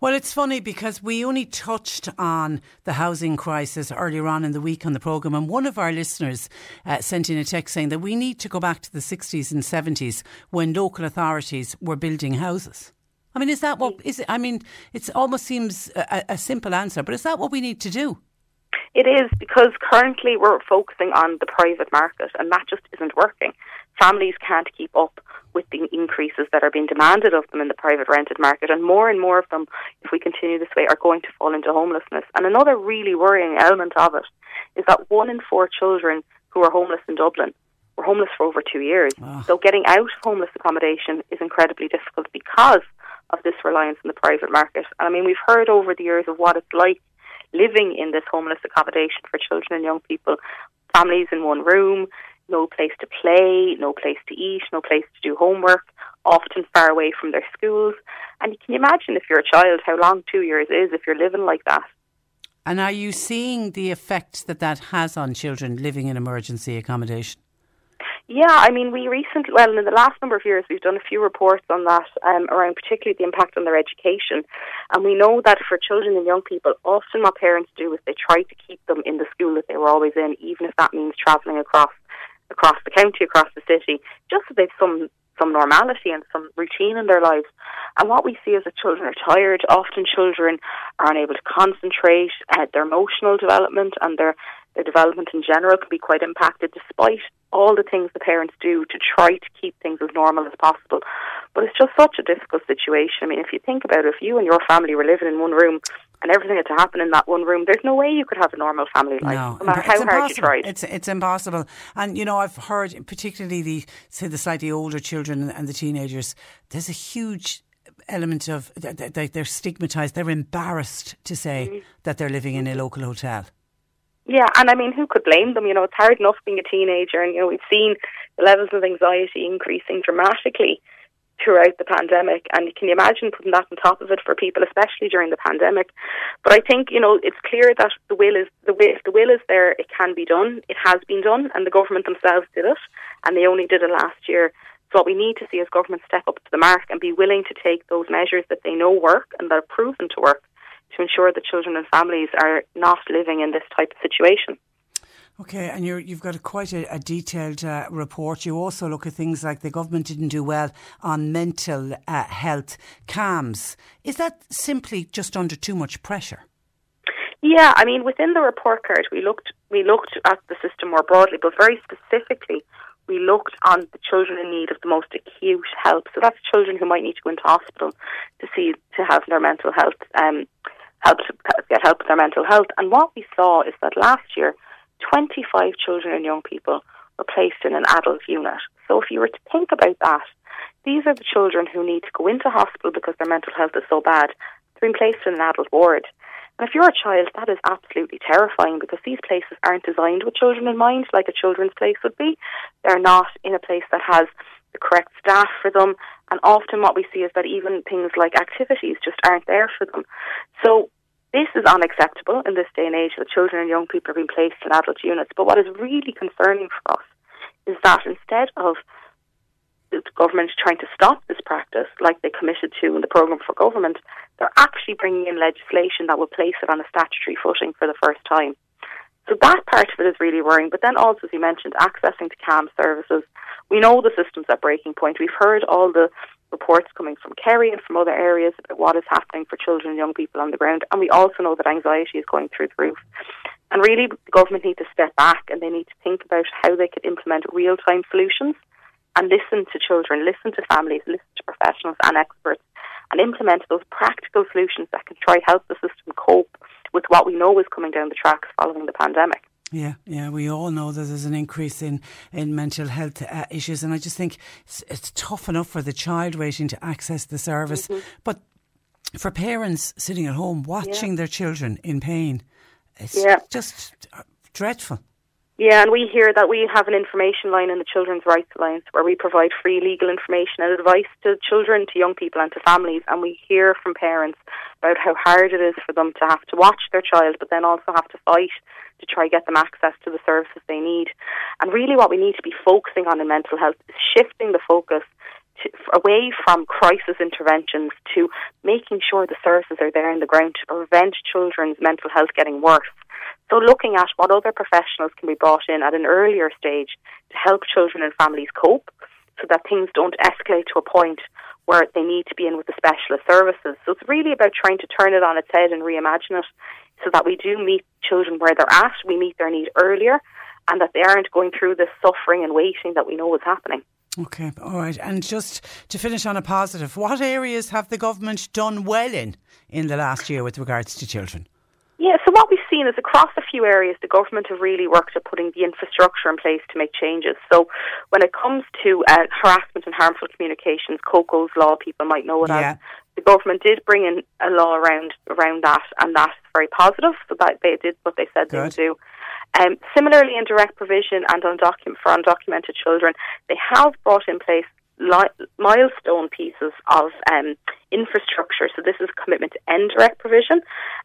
Speaker 3: Well, it's funny because we only touched on the housing crisis earlier on in the week on the programme, and one of our listeners uh, sent in a text saying that we need to go back to the 60s and 70s when local authorities were building houses. I mean, is that what is it? I mean, it almost seems a, a simple answer, but is that what we need to do?
Speaker 9: It is because currently we're focusing on the private market, and that just isn't working. Families can't keep up with the increases that are being demanded of them in the private rented market, and more and more of them, if we continue this way, are going to fall into homelessness. And another really worrying element of it is that one in four children who are homeless in Dublin were homeless for over two years.
Speaker 3: Oh.
Speaker 9: So getting out of homeless accommodation is incredibly difficult because of this reliance on the private market. And I mean, we've heard over the years of what it's like living in this homeless accommodation for children and young people, families in one room, no place to play, no place to eat, no place to do homework, often far away from their schools. And can you imagine if you're a child how long two years is if you're living like that?
Speaker 3: And are you seeing the effect that that has on children living in emergency accommodation?
Speaker 9: Yeah, I mean, we recently, well, in the last number of years, we've done a few reports on that um, around particularly the impact on their education. And we know that for children and young people, often what parents do is they try to keep them in the school that they were always in, even if that means travelling across across the county, across the city, just so they've some some normality and some routine in their lives. And what we see is that children are tired. Often children are unable to concentrate. Uh, their emotional development and their their development in general can be quite impacted despite all the things the parents do to try to keep things as normal as possible. But it's just such a difficult situation. I mean, if you think about it, if you and your family were living in one room and everything had to happen in that one room, there's no way you could have a normal family life, no, no matter how
Speaker 3: impossible.
Speaker 9: hard you tried.
Speaker 3: It's, it's impossible. And, you know, I've heard, particularly the, say, the slightly older children and the teenagers, there's a huge element of they're stigmatized, they're embarrassed to say mm-hmm. that they're living in a local hotel.
Speaker 9: Yeah, and I mean, who could blame them? You know, it's hard enough being a teenager, and you know, we've seen the levels of anxiety increasing dramatically throughout the pandemic. And can you imagine putting that on top of it for people, especially during the pandemic? But I think you know it's clear that the will is the will. If the will is there, it can be done. It has been done, and the government themselves did it, and they only did it last year. So what we need to see is government step up to the mark and be willing to take those measures that they know work and that are proven to work to ensure that children and families are not living in this type of situation.
Speaker 3: Okay, and you have got a, quite a, a detailed uh, report. You also look at things like the government didn't do well on mental uh, health CAMHS. Is that simply just under too much pressure?
Speaker 9: Yeah, I mean, within the report card, we looked we looked at the system more broadly, but very specifically, we looked on the children in need of the most acute help. So that's children who might need to go into hospital to see to have their mental health um, help to get help with their mental health. And what we saw is that last year, 25 children and young people were placed in an adult unit. So if you were to think about that, these are the children who need to go into hospital because their mental health is so bad. They're being placed in an adult ward. And if you're a child, that is absolutely terrifying because these places aren't designed with children in mind like a children's place would be. They're not in a place that has the correct staff for them. And often what we see is that even things like activities just aren't there for them. So this is unacceptable in this day and age that children and young people are being placed in adult units. But what is really concerning for us is that instead of the government trying to stop this practice, like they committed to in the programme for government, they're actually bringing in legislation that will place it on a statutory footing for the first time. So that part of it is really worrying. But then also, as you mentioned, accessing to CAMHS services. We know the system's at breaking point. We've heard all the reports coming from Kerry and from other areas about what is happening for children and young people on the ground. And we also know that anxiety is going through the roof. And really, the government need to step back and they need to think about how they could implement real time solutions and listen to children, listen to families, listen to professionals and experts, and implement those practical solutions that can try help the system cope with what we know is coming down the tracks following the pandemic.
Speaker 3: Yeah, yeah, we all know that there's an increase in, in mental health uh, issues, and I just think it's, it's, tough enough for the child waiting to access the service, mm-hmm. but for parents sitting at home watching yeah. their children in pain, it's yeah. just dreadful.
Speaker 9: Yeah, and we hear that we have an information line in the Children's Rights Alliance where we provide free legal information and advice to children, to young people, and to families. And we hear from parents about how hard it is for them to have to watch their child, but then also have to fight to try get them access to the services they need. And really, what we need to be focusing on in mental health is shifting the focus to, away from crisis interventions to making sure the services are there in the ground to prevent children's mental health getting worse. So looking at what other professionals can be brought in at an earlier stage to help children and families cope so that things don't escalate to a point where they need to be in with the specialist services. So it's really about trying to turn it on its head and reimagine it so that we do meet children where they're at, we meet their need earlier, and that they aren't going through this suffering and waiting that we know is happening.
Speaker 3: Okay, all right. And just to finish on a positive, what areas have the government done well in in the last year with regards to children?
Speaker 9: Yeah, so what we've seen is across a few areas, the government have really worked at putting the infrastructure in place to make changes. So when it comes to uh, harassment and harmful communications, Coco's law, people might know it yeah. as, the government did bring in a law around around that, and that's very positive. So that they did what they said Good. they would do. Um, similarly, in direct provision and on docu- for undocumented children, they have brought in place li- milestone pieces of um, infrastructure. So this is a commitment to end direct provision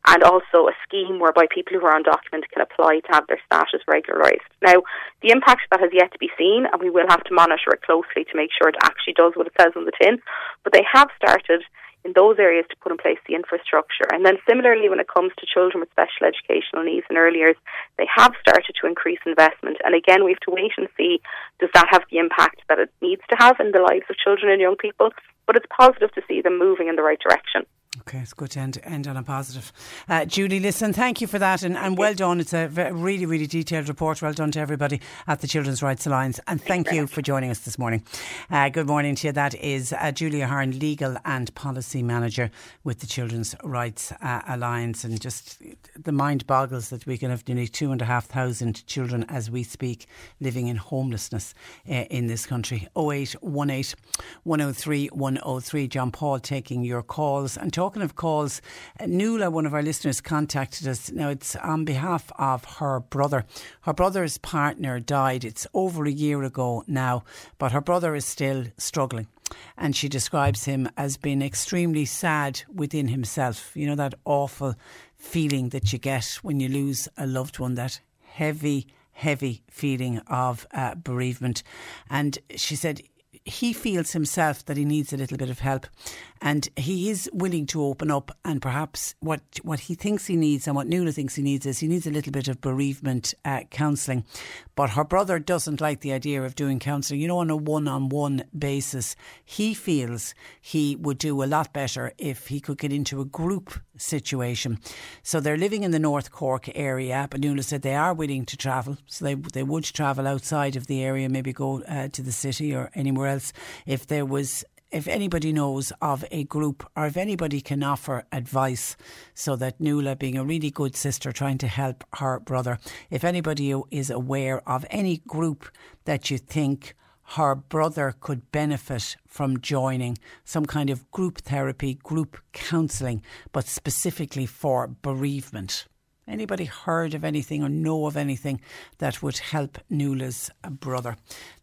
Speaker 9: and also a scheme whereby people who are undocumented can apply to have their status regularised. Now, the impact that has yet to be seen and we will have to monitor it closely to make sure it actually does what it says on the tin. But they have started in those areas to put in place the infrastructure. And then similarly, when it comes to children with special educational needs and early years, they have started to increase investment. And again, we have to wait and see does that have the impact that it needs to have in the lives of children and young people. But it's positive to see them moving in the right direction.
Speaker 3: Okay, it's good to end, end on a positive. Uh, Julie, listen, thank you for that and, and well done. It's a very, really, really detailed report. Well done to everybody at the Children's Rights Alliance. And thank you for joining us this morning. Uh, good morning to you. That is uh, Julie Ahern, Legal and Policy Manager with the Children's Rights uh, Alliance. And just the mind boggles that we can have nearly two and a half thousand children as we speak living in homelessness uh, in this country. 0818 103 103. John Paul taking your calls and talking of calls. Uh, Nuala, one of our listeners, contacted us. Now, it's on behalf of her brother. Her brother's partner died. It's over a year ago now, but her brother is still struggling. And she describes him as being extremely sad within himself. You know, that awful feeling that you get when you lose a loved one, that heavy, heavy feeling of uh, bereavement. And she said, he feels himself that he needs a little bit of help and he is willing to open up and perhaps what what he thinks he needs and what Nuala thinks he needs is he needs a little bit of bereavement uh, counselling. But her brother doesn't like the idea of doing counselling you know on a one-on-one basis. He feels he would do a lot better if he could get into a group situation. So they're living in the North Cork area but Nuala said they are willing to travel. So they, they would travel outside of the area maybe go uh, to the city or anywhere else if there was if anybody knows of a group or if anybody can offer advice so that Nuala, being a really good sister trying to help her brother, if anybody is aware of any group that you think her brother could benefit from joining some kind of group therapy, group counselling, but specifically for bereavement. Anybody heard of anything or know of anything that would help Nuala's brother?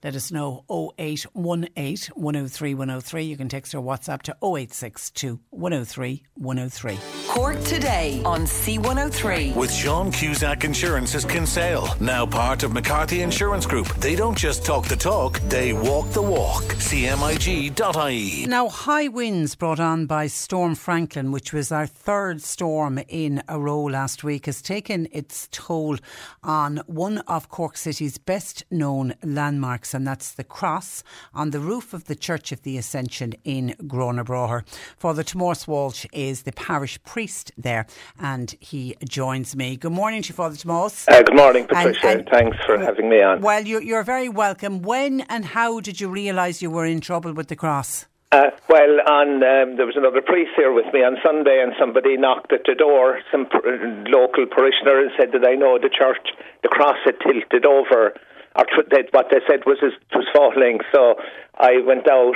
Speaker 3: Let us know 0818 103 103. You can text or WhatsApp to 0862 103 103.
Speaker 2: Cork today on C103.
Speaker 4: With Sean Cusack Insurance's Kinsale, now part of McCarthy Insurance Group. They don't just talk the talk, they walk the walk. CMIG.ie.
Speaker 3: Now, high winds brought on by Storm Franklin, which was our third storm in a row last week, has taken its toll on one of Cork City's best known landmarks, and that's the cross on the roof of the Church of the Ascension in Gurranabraher. Father Tomás Walsh is the parish priest there, and he joins me. Good morning to you, Father Tomás.
Speaker 10: Uh, good morning, Patricia. And, and Thanks for having me on.
Speaker 3: Well, you're, you're very welcome. When and how did you realise you were in trouble with the cross?
Speaker 10: Uh, well, on um, there was another priest here with me on Sunday, and somebody knocked at the door. Some pr- local parishioner and said that I know the church, the cross had tilted over, or tr- they, what they said was it was falling. So I went out.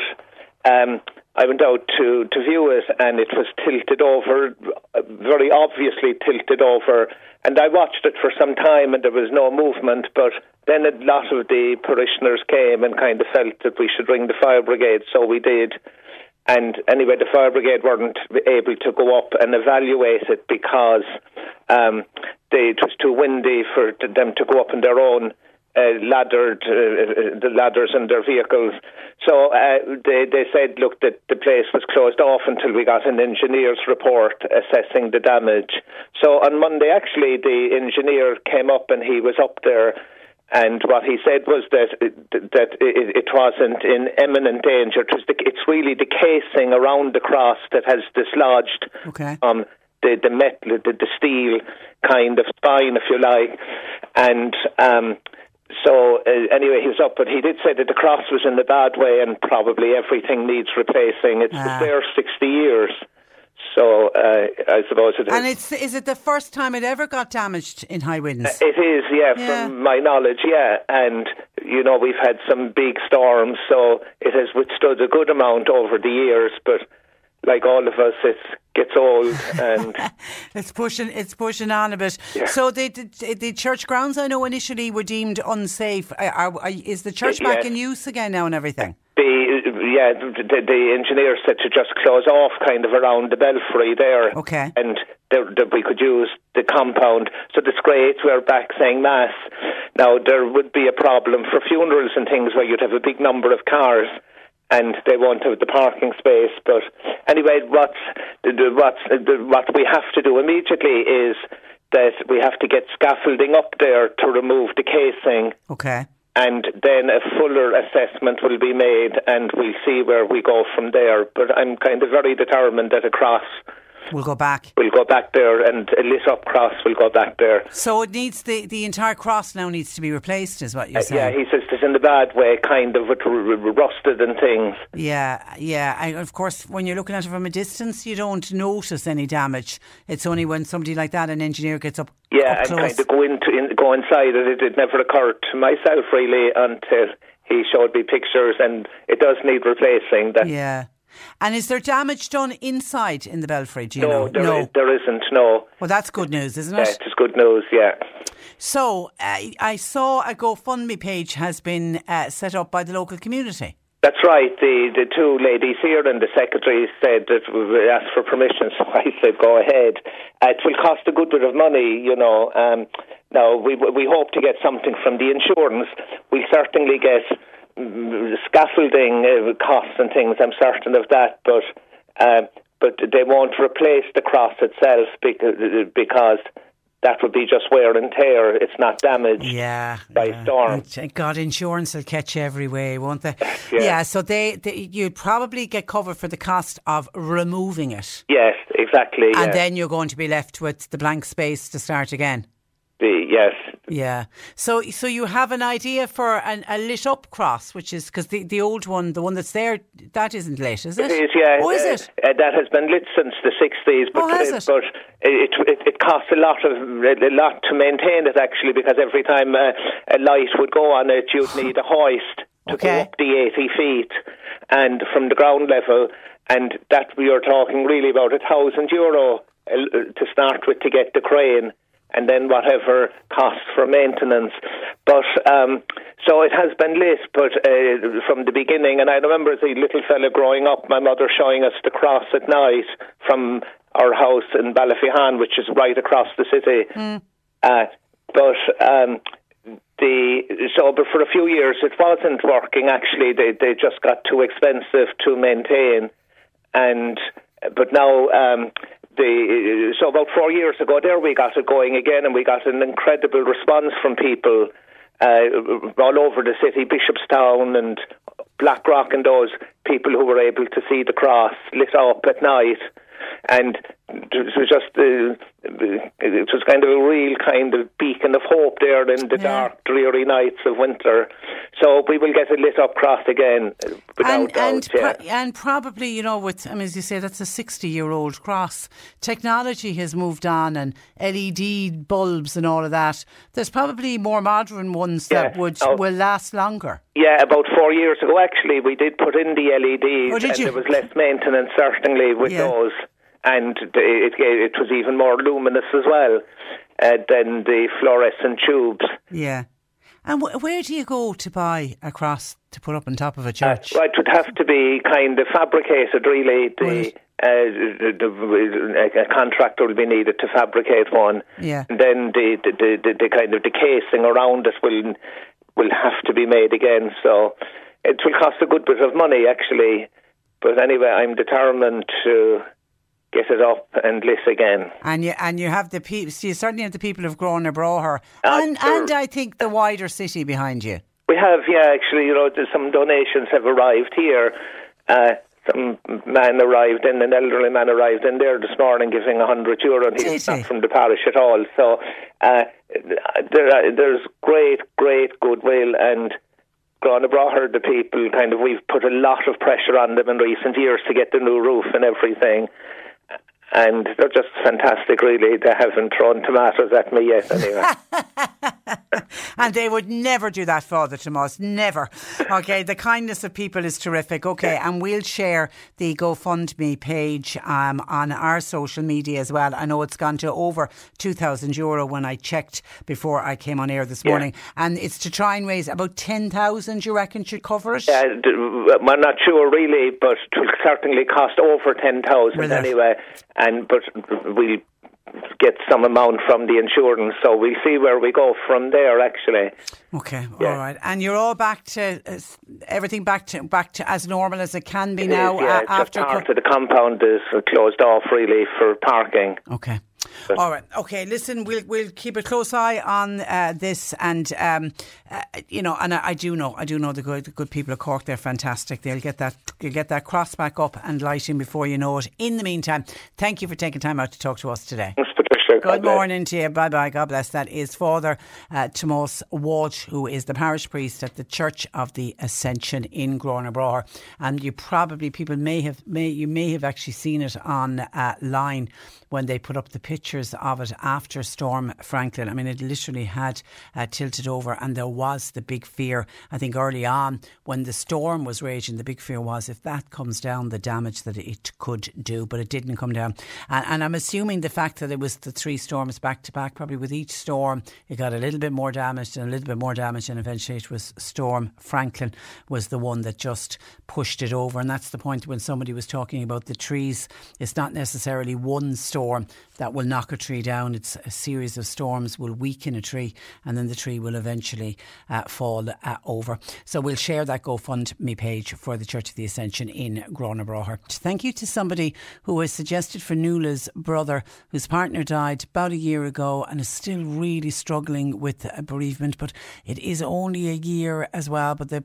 Speaker 10: Um, I went out to, to view it, and it was tilted over, very obviously tilted over. And I watched it for some time, and there was no movement. But then a lot of the parishioners came and kind of felt that we should ring the fire brigade, so we did. And anyway, the fire brigade weren't able to go up and evaluate it because um, they, it was too windy for them to go up on their own uh, laddered uh, the ladders in their vehicles. So uh, they they said, look, that the place was closed off until we got an engineer's report assessing the damage. So on Monday, actually, the engineer came up and he was up there. And what he said was that that it, it wasn't in imminent danger. It was the, it's really the casing around the cross that has dislodged
Speaker 3: okay.
Speaker 10: um, the the metal, the, the steel kind of spine, if you like, and um, so uh, anyway, he was up, but he did say that the cross was in a bad way, and probably everything needs replacing. It's ah. there sixty years. So uh, I suppose it is.
Speaker 3: And it's is it the first time it ever got damaged in high winds? Uh,
Speaker 10: it is, yeah, yeah, from my knowledge, yeah. And you know we've had some big storms, so it has withstood a good amount over the years. But like all of us, it gets old and
Speaker 3: it's pushing. It's pushing on a bit. Yeah. So the, the, the church grounds, I know, initially were deemed unsafe. Are, are, is the church back in use again now and everything?
Speaker 10: The yeah, the, the engineer said to just close off kind of around the belfry there.
Speaker 3: Okay.
Speaker 10: And that we could use the compound. So the great. We're back saying mass. Now there would be a problem for funerals and things where you'd have a big number of cars and they won't have the parking space. But anyway, what's the, the, what's the, what we have to do immediately is that we have to get scaffolding up there to remove the casing.
Speaker 3: Okay.
Speaker 10: And then a fuller assessment will be made, and we'll see where we go from there. But I'm kind of very determined that a
Speaker 3: We'll go back.
Speaker 10: will go back there, and a lit up cross will go back there.
Speaker 3: So it needs the, the entire cross now needs to be replaced, is what you're
Speaker 10: Uh,
Speaker 3: saying?
Speaker 10: yeah, he says it's in the bad way, kind of r- rusted and things.
Speaker 3: Yeah, yeah. And of course, when you're looking at it from a distance, you don't notice any damage. It's only when somebody like that, an engineer, gets up,
Speaker 10: Yeah,
Speaker 3: up
Speaker 10: and
Speaker 3: close.
Speaker 10: kind of go into in, go inside it. It, it never occurred to myself really until he showed me pictures, and it does need replacing. That
Speaker 3: Yeah. And is there damage done inside in the belfry? Do you
Speaker 10: no,
Speaker 3: know?
Speaker 10: there,
Speaker 3: no.
Speaker 10: is- there isn't. No,
Speaker 3: Well, that's good news, isn't
Speaker 10: yeah,
Speaker 3: it?
Speaker 10: it's good news. Yeah,
Speaker 3: So I, I saw a GoFundMe page has been uh, set up by the local community.
Speaker 10: that's right. The the two ladies here and the secretary said that we asked for permission, so I said go ahead. Uh, it will cost a good bit of money, you know. Um, now we we hope to get something from the insurance. We certainly get scaffolding uh, costs and things. I'm certain of that, but uh, but they won't replace the cross itself because because that would be just wear and tear. It's not damaged
Speaker 3: Yeah.
Speaker 10: by storm.
Speaker 3: Thank God, insurance will catch you every way, won't they?
Speaker 10: Yeah.
Speaker 3: so they, they you'd probably get covered for the cost of removing it,
Speaker 10: Yes, exactly.
Speaker 3: and then you're going to be left with the blank space to start again.
Speaker 10: The- yes,
Speaker 3: Yeah. So so you have an idea for an, a lit up cross, which is because the, the old one, the one that's there, that isn't lit, is it?
Speaker 10: It is, yeah.
Speaker 3: Oh, is
Speaker 10: uh,
Speaker 3: it?
Speaker 10: Uh, that has been lit since the sixties, but
Speaker 3: Oh, has it?
Speaker 10: but it, it it costs a lot of a lot to maintain it actually because every time uh, a light would go on it, you'd need a hoist to go
Speaker 3: Okay.
Speaker 10: up the eighty feet and from the ground level, and that we are talking really about a thousand euro uh, to start with to get the crane. And then whatever costs for maintenance, but um, so it has been lit, but uh, from the beginning. And I remember as a little fellow growing up, my mother showing us the cross at night from our house in Ballyphehane, which is right across the city. Uh, but um, the so, but for a few years it wasn't working. Actually, they they just got too expensive to maintain, and but now. Um, the, so about four years ago, there we got it going again, and we got an incredible response from people uh, all over the city, Bishopstown and Blackrock, and those people who were able to see the cross lit up at night, and it was just uh, it was kind of a real kind of beacon of hope there in the dark, dreary nights of winter. So we will get a lit up cross again, uh, without
Speaker 3: and
Speaker 10: doubt.
Speaker 3: and,
Speaker 10: yeah.
Speaker 3: pro- and probably you know with I mean as you say that's a 60 year old cross technology has moved on and LED bulbs and all of that there's probably more modern ones that would
Speaker 10: Oh.
Speaker 3: will last longer
Speaker 10: Yeah, about four years ago, actually, we did put in the LEDs,
Speaker 3: Oh,
Speaker 10: and
Speaker 3: you?
Speaker 10: there was less maintenance certainly with
Speaker 3: Yeah.
Speaker 10: those, and it it was even more luminous as well uh, than the fluorescent tubes.
Speaker 3: yeah and wh- where do you go to buy a cross to put up on top of a church
Speaker 10: Well, it would have to be kind of fabricated, really. The,
Speaker 3: Right.
Speaker 10: uh, the, the, a contractor will be needed to fabricate one.
Speaker 3: Yeah.
Speaker 10: And then the, the, the, the, the kind of the casing around it will will have to be made again. So it will cost a good bit of money, actually. But anyway, I'm determined to get it up and lit again.
Speaker 3: and you and you have the people so you certainly have the people of Gurranabraher
Speaker 10: Ah,
Speaker 3: and and I think the wider city behind you
Speaker 10: We have, yeah, actually, you know, some donations have arrived here. Uh, some man arrived and an elderly man arrived in there this morning giving a hundred euro, and he's not from the parish at all. So uh, there, are- there's great, great goodwill, and Gurranabraher, the people, kind of, we've put a lot of pressure on them in recent years to get the new roof and everything. And they're just fantastic, really. They haven't thrown tomatoes at me yet, anyway.
Speaker 3: And they would never do that, Father Tomas. Never. Okay, the kindness of people is terrific. Okay, and we'll share the GoFundMe page um, on our social media as well. I know it's gone to over 2,000 euro when I checked before I came on air this
Speaker 10: Yeah.
Speaker 3: morning. And it's to try and raise about 10,000, you reckon, should cover it?
Speaker 10: Uh, d- I'm not sure really, but it will certainly cost over ten thousand anyway. And but we get some amount from the insurance. So we'll see where we go from there. Actually.
Speaker 3: Okay, yeah. all right. And you're all back to uh, everything back to back to as normal as it can be
Speaker 10: it
Speaker 3: now.
Speaker 10: Is, yeah,
Speaker 3: uh, after
Speaker 10: part co- of the compound is closed off really for parking.
Speaker 3: Okay. All right. Okay. Listen, we'll we'll keep a close eye on uh, this, and um, uh, you know, and I, I, do know, I do know the good the good people of Cork. They're fantastic. They'll get that you'll get that cross back up and lighting before you know it. In the meantime, thank you for taking time out to talk to us today.
Speaker 10: Thanks, Patricia.
Speaker 3: Good morning to you. Bye bye. God bless. That is Father uh, Walsh, who is the parish priest at the Church of the Ascension in Grona And you probably people may have may you may have actually seen it on uh, line when they put up the pictures of it after Storm Franklin. I mean, it literally had uh, tilted over, and there was the big fear. I think early on when the storm was raging, the big fear was if that comes down, the damage that it could do, but it didn't come down. And, and I'm assuming the fact that it was the three storms back to back, probably with each storm, it got a little bit more damaged and a little bit more damage, and eventually it was Storm Franklin was the one that just pushed it over. And that's the point when somebody was talking about the trees. It's not necessarily one storm storm that will knock a tree down. It's a series of storms will weaken a tree and then the tree will eventually uh, fall uh, over. So we'll share that GoFundMe page for the Church of the Ascension in Grona Thank you to somebody who has suggested for Nuala's brother, whose partner died about a year ago and is still really struggling with bereavement, but it is only a year as well. But the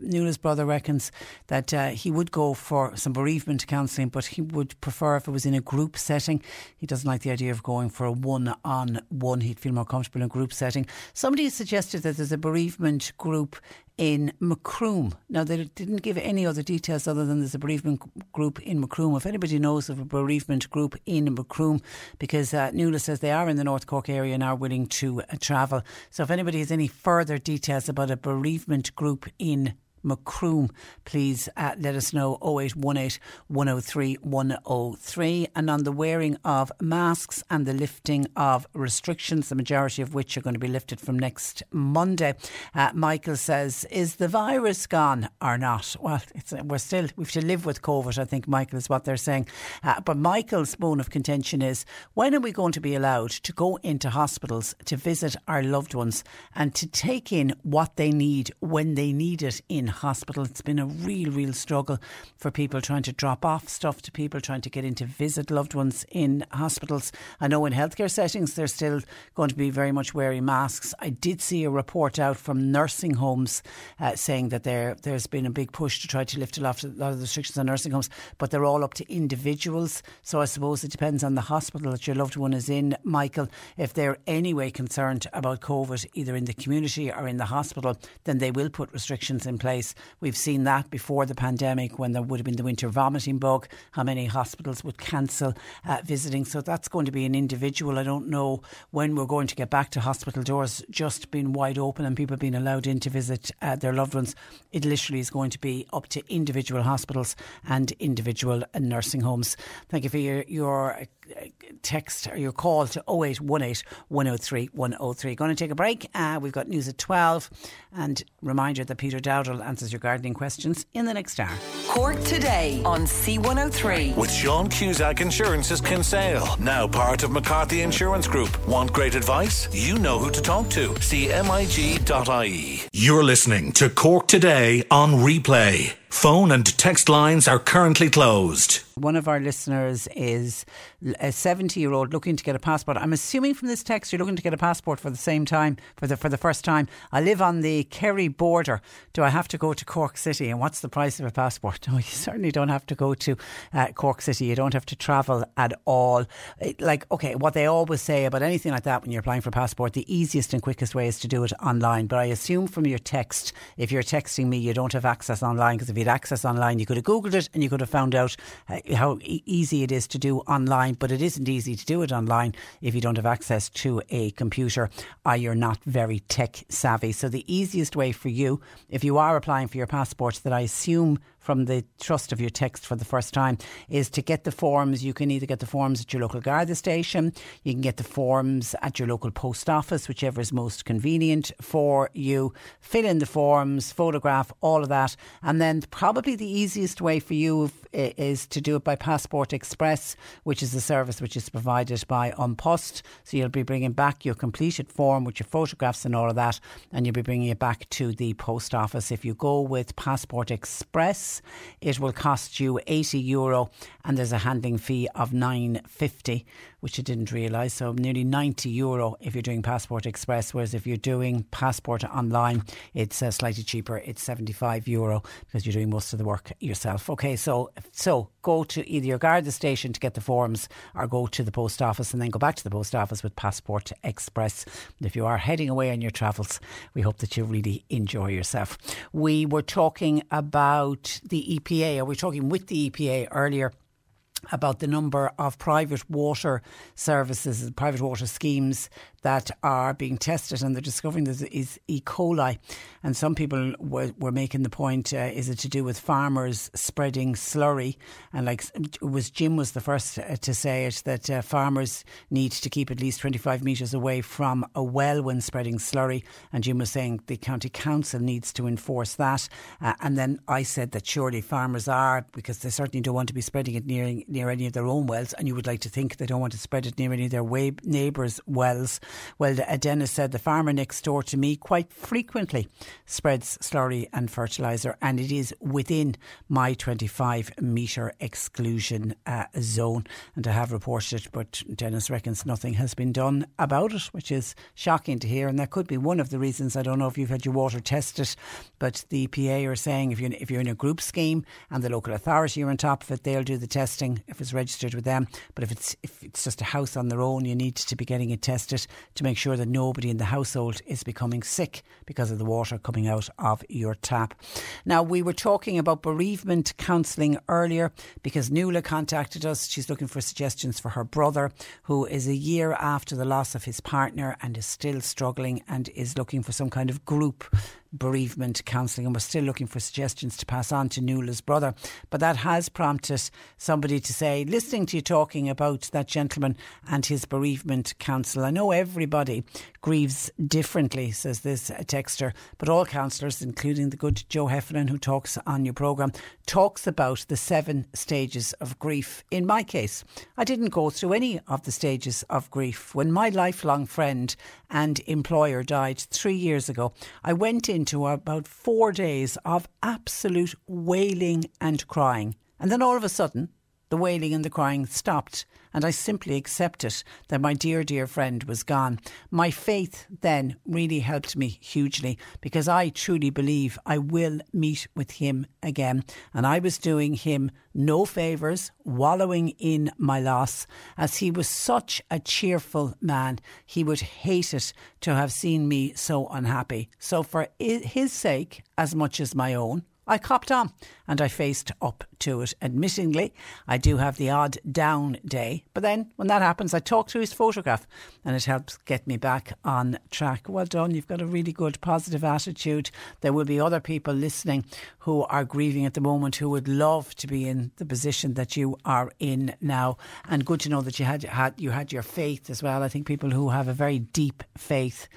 Speaker 3: Nuala's brother reckons that uh, he would go for some bereavement counselling, but he would prefer if it was in a group setting. He doesn't like the idea of going for a one on one. He'd feel more comfortable in a group setting. Somebody suggested that there's a bereavement group in Macroom. Now, they didn't give any other details other than there's a bereavement group in Macroom. If anybody knows of a bereavement group in Macroom, because uh, says they are in the North Cork area and are willing to uh, travel. So, if anybody has any further details about a bereavement group in Macroom, please uh, let us know 0818 103 103. And on the wearing of masks and the lifting of restrictions, the majority of which are going to be lifted from next Monday, uh, Michael says, Is the virus gone or not? Well, we're still, we have to live with COVID, I think, Michael, is what they're saying. Uh, but Michael's bone of contention is when are we going to be allowed to go into hospitals to visit our loved ones and to take in what they need when they need it in hospital. It's been a real, real struggle for people trying to drop off stuff to people, trying to get in to visit loved ones in hospitals. I know in healthcare settings they're still going to be very much wearing masks. I did see a report out from nursing homes uh, saying that there there's been a big push to try to lift a lot of the restrictions on nursing homes, but they're all up to individuals. So I suppose it depends on the hospital that your loved one is in, Michael. If they're anyway concerned about COVID, either in the community or in the hospital, then they will put restrictions in place place. We've seen that before the pandemic when there would have been the winter vomiting bug, how many hospitals would cancel uh, visiting. So that's going to be an individual. I don't know when we're going to get back to hospital doors just being wide open and people being allowed in to visit uh, their loved ones. It literally is going to be up to individual hospitals and individual nursing homes. Thank you for your, your text or your call to 0818 103 103. Going to take a break. Uh, we've got news at 12 and reminder that Peter Dowdall answers your gardening questions in the next hour.
Speaker 2: Cork today on C103.
Speaker 4: With Sean Cusack Insurance's Kinsale, now part of McCarthy Insurance Group. Want great advice? You know who to talk to. CMIG.ie.
Speaker 7: You're listening to Cork today on replay. Phone and text lines are currently closed.
Speaker 3: One of our listeners is a 70 year old looking to get a passport. I'm assuming from this text you're looking to get a passport for the same time, for the, for the first time. I live on the Kerry border. Do I have to go to Cork City? And what's the price of a passport? No, you certainly don't have to go to uh, Cork City. You don't have to travel at all. It, like, okay, what they always say about anything like that when you're applying for a passport, the easiest and quickest way is to do it online. But I assume from your text, if you're texting me, you don't have access online because if you access online, you could have Googled it and you could have found out uh, how e- easy it is to do online. But it isn't easy to do it online if you don't have access to a computer or you're not very tech savvy. So the easiest way for you, if you are applying for your passport, that I assume from the trust of your text for the first time is to get the forms. You can either get the forms at your local Garda station, you can get the forms at your local post office, whichever is most convenient for you. Fill in the forms, photograph, all of that. And then probably the easiest way for you eh, is to do it by Passport Express, which is a service which is provided by An Post. So you'll be bringing back your completed form with your photographs and all of that, and you'll be bringing it back to the post office. If you go with Passport Express, it will cost you 80 euro, and there's a handling fee of 9.50 which I didn't realise. So nearly 90 euro if you're doing Passport Express, whereas if you're doing Passport online, it's uh, slightly cheaper. It's 75 euro because you're doing most of the work yourself. Okay, so so go to either your Garda station to get the forms or go to the post office and then go back to the post office with Passport Express. If you are heading away on your travels, we hope that you really enjoy yourself. We were talking about the EPA, or we talking with the EPA earlier about the number of private water services, private water schemes that are being tested, and they're discovering there is E. coli. And some people were, were making the point: uh, is it to do with farmers spreading slurry? And like was Jim was the first uh, to say it that uh, farmers need to keep at least 25 metres away from a well when spreading slurry. And Jim was saying the county council needs to enforce that. Uh, and then I said that surely farmers are because they certainly don't want to be spreading it near near any of their own wells. And you would like to think they don't want to spread it near any of their neighbours' wells. Well, Dennis said the farmer next door to me quite frequently spreads slurry and fertiliser, and it is within my 25 metre exclusion uh, zone. And I have reported it, but Dennis reckons nothing has been done about it, which is shocking to hear. And that could be one of the reasons. I don't know if you've had your water tested, but the EPA are saying if you're, if you're in a group scheme and the local authority are on top of it, they'll do the testing if it's registered with them. But if it's if it's just a house on their own, you need to be getting it tested to make sure that nobody in the household is becoming sick because of the water coming out of your tap. Now, we were talking about bereavement counselling earlier because Nuala contacted us. She's looking for suggestions for her brother, who is a year after the loss of his partner and is still struggling and is looking for some kind of group bereavement counselling, and we're still looking for suggestions to pass on to Nuala's brother. But that has prompted somebody to say, listening to you talking about that gentleman and his bereavement counsel, I know everybody grieves differently, says this texter, but all counsellors, including the good Joe Heffernan, who talks on your programme, talks about the seven stages of grief. In my case, I didn't go through any of the stages of grief. When my lifelong friend and employer died three years ago, I went into about four days of absolute wailing and crying. And then all of a sudden, the wailing and the crying stopped, and I simply accepted that my dear, dear friend was gone. My faith then really helped me hugely because I truly believe I will meet with him again. And I was doing him no favours, wallowing in my loss, as he was such a cheerful man. He would hate it to have seen me so unhappy. So, for his sake, as much as my own, I copped on and I faced up to it. Admittingly, I do have the odd down day, but then when that happens, I talk to his photograph and it helps get me back on track. Well done, you've got a really good positive attitude. There will be other people listening who are grieving at the moment who would love to be in the position that you are in now. And good to know that you had, had you had your faith as well. I think people who have a very deep faith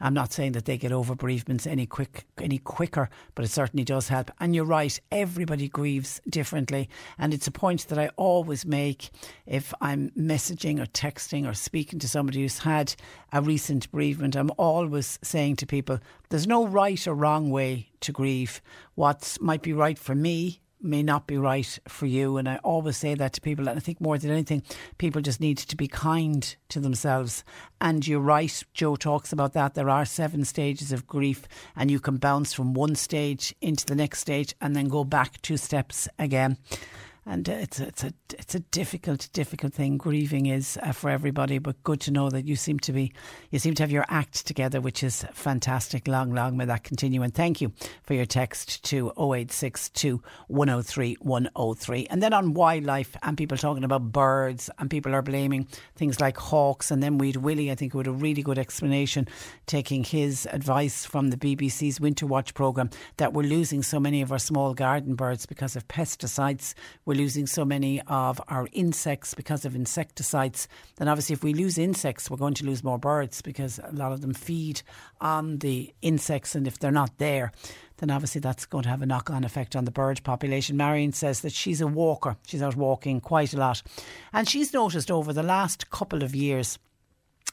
Speaker 3: I'm not saying that they get over bereavements any quick any quicker, but it certainly does help. And you're right, everybody grieves differently, and it's a point that I always make if I'm messaging or texting or speaking to somebody who's had a recent bereavement. I'm always saying to people, there's no right or wrong way to grieve. What might be right for me may not be right for you. And I always say that to people. And I think more than anything, people just need to be kind to themselves. And you're right, Joe talks about that. There are seven stages of grief, and you can bounce from one stage into the next stage and then go back two steps again. And it's a, it's a it's a difficult difficult thing. Grieving is uh, for everybody, but good to know that you seem to be you seem to have your act together, which is fantastic. Long, long may that continue. And thank you for your text to 0862 103 103. And then on wildlife and people talking about birds and people are blaming things like hawks. And then we'd Willie, I think, with a really good explanation, taking his advice from the BBC's Winter Watch programme that we're losing so many of our small garden birds because of pesticides. We're losing so many of our insects because of insecticides. Then obviously, if we lose insects, we're going to lose more birds because a lot of them feed on the insects, and if they're not there, then obviously that's going to have a knock on effect on the bird population. Marion says that she's a walker, she's out walking quite a lot, and she's noticed over the last couple of years.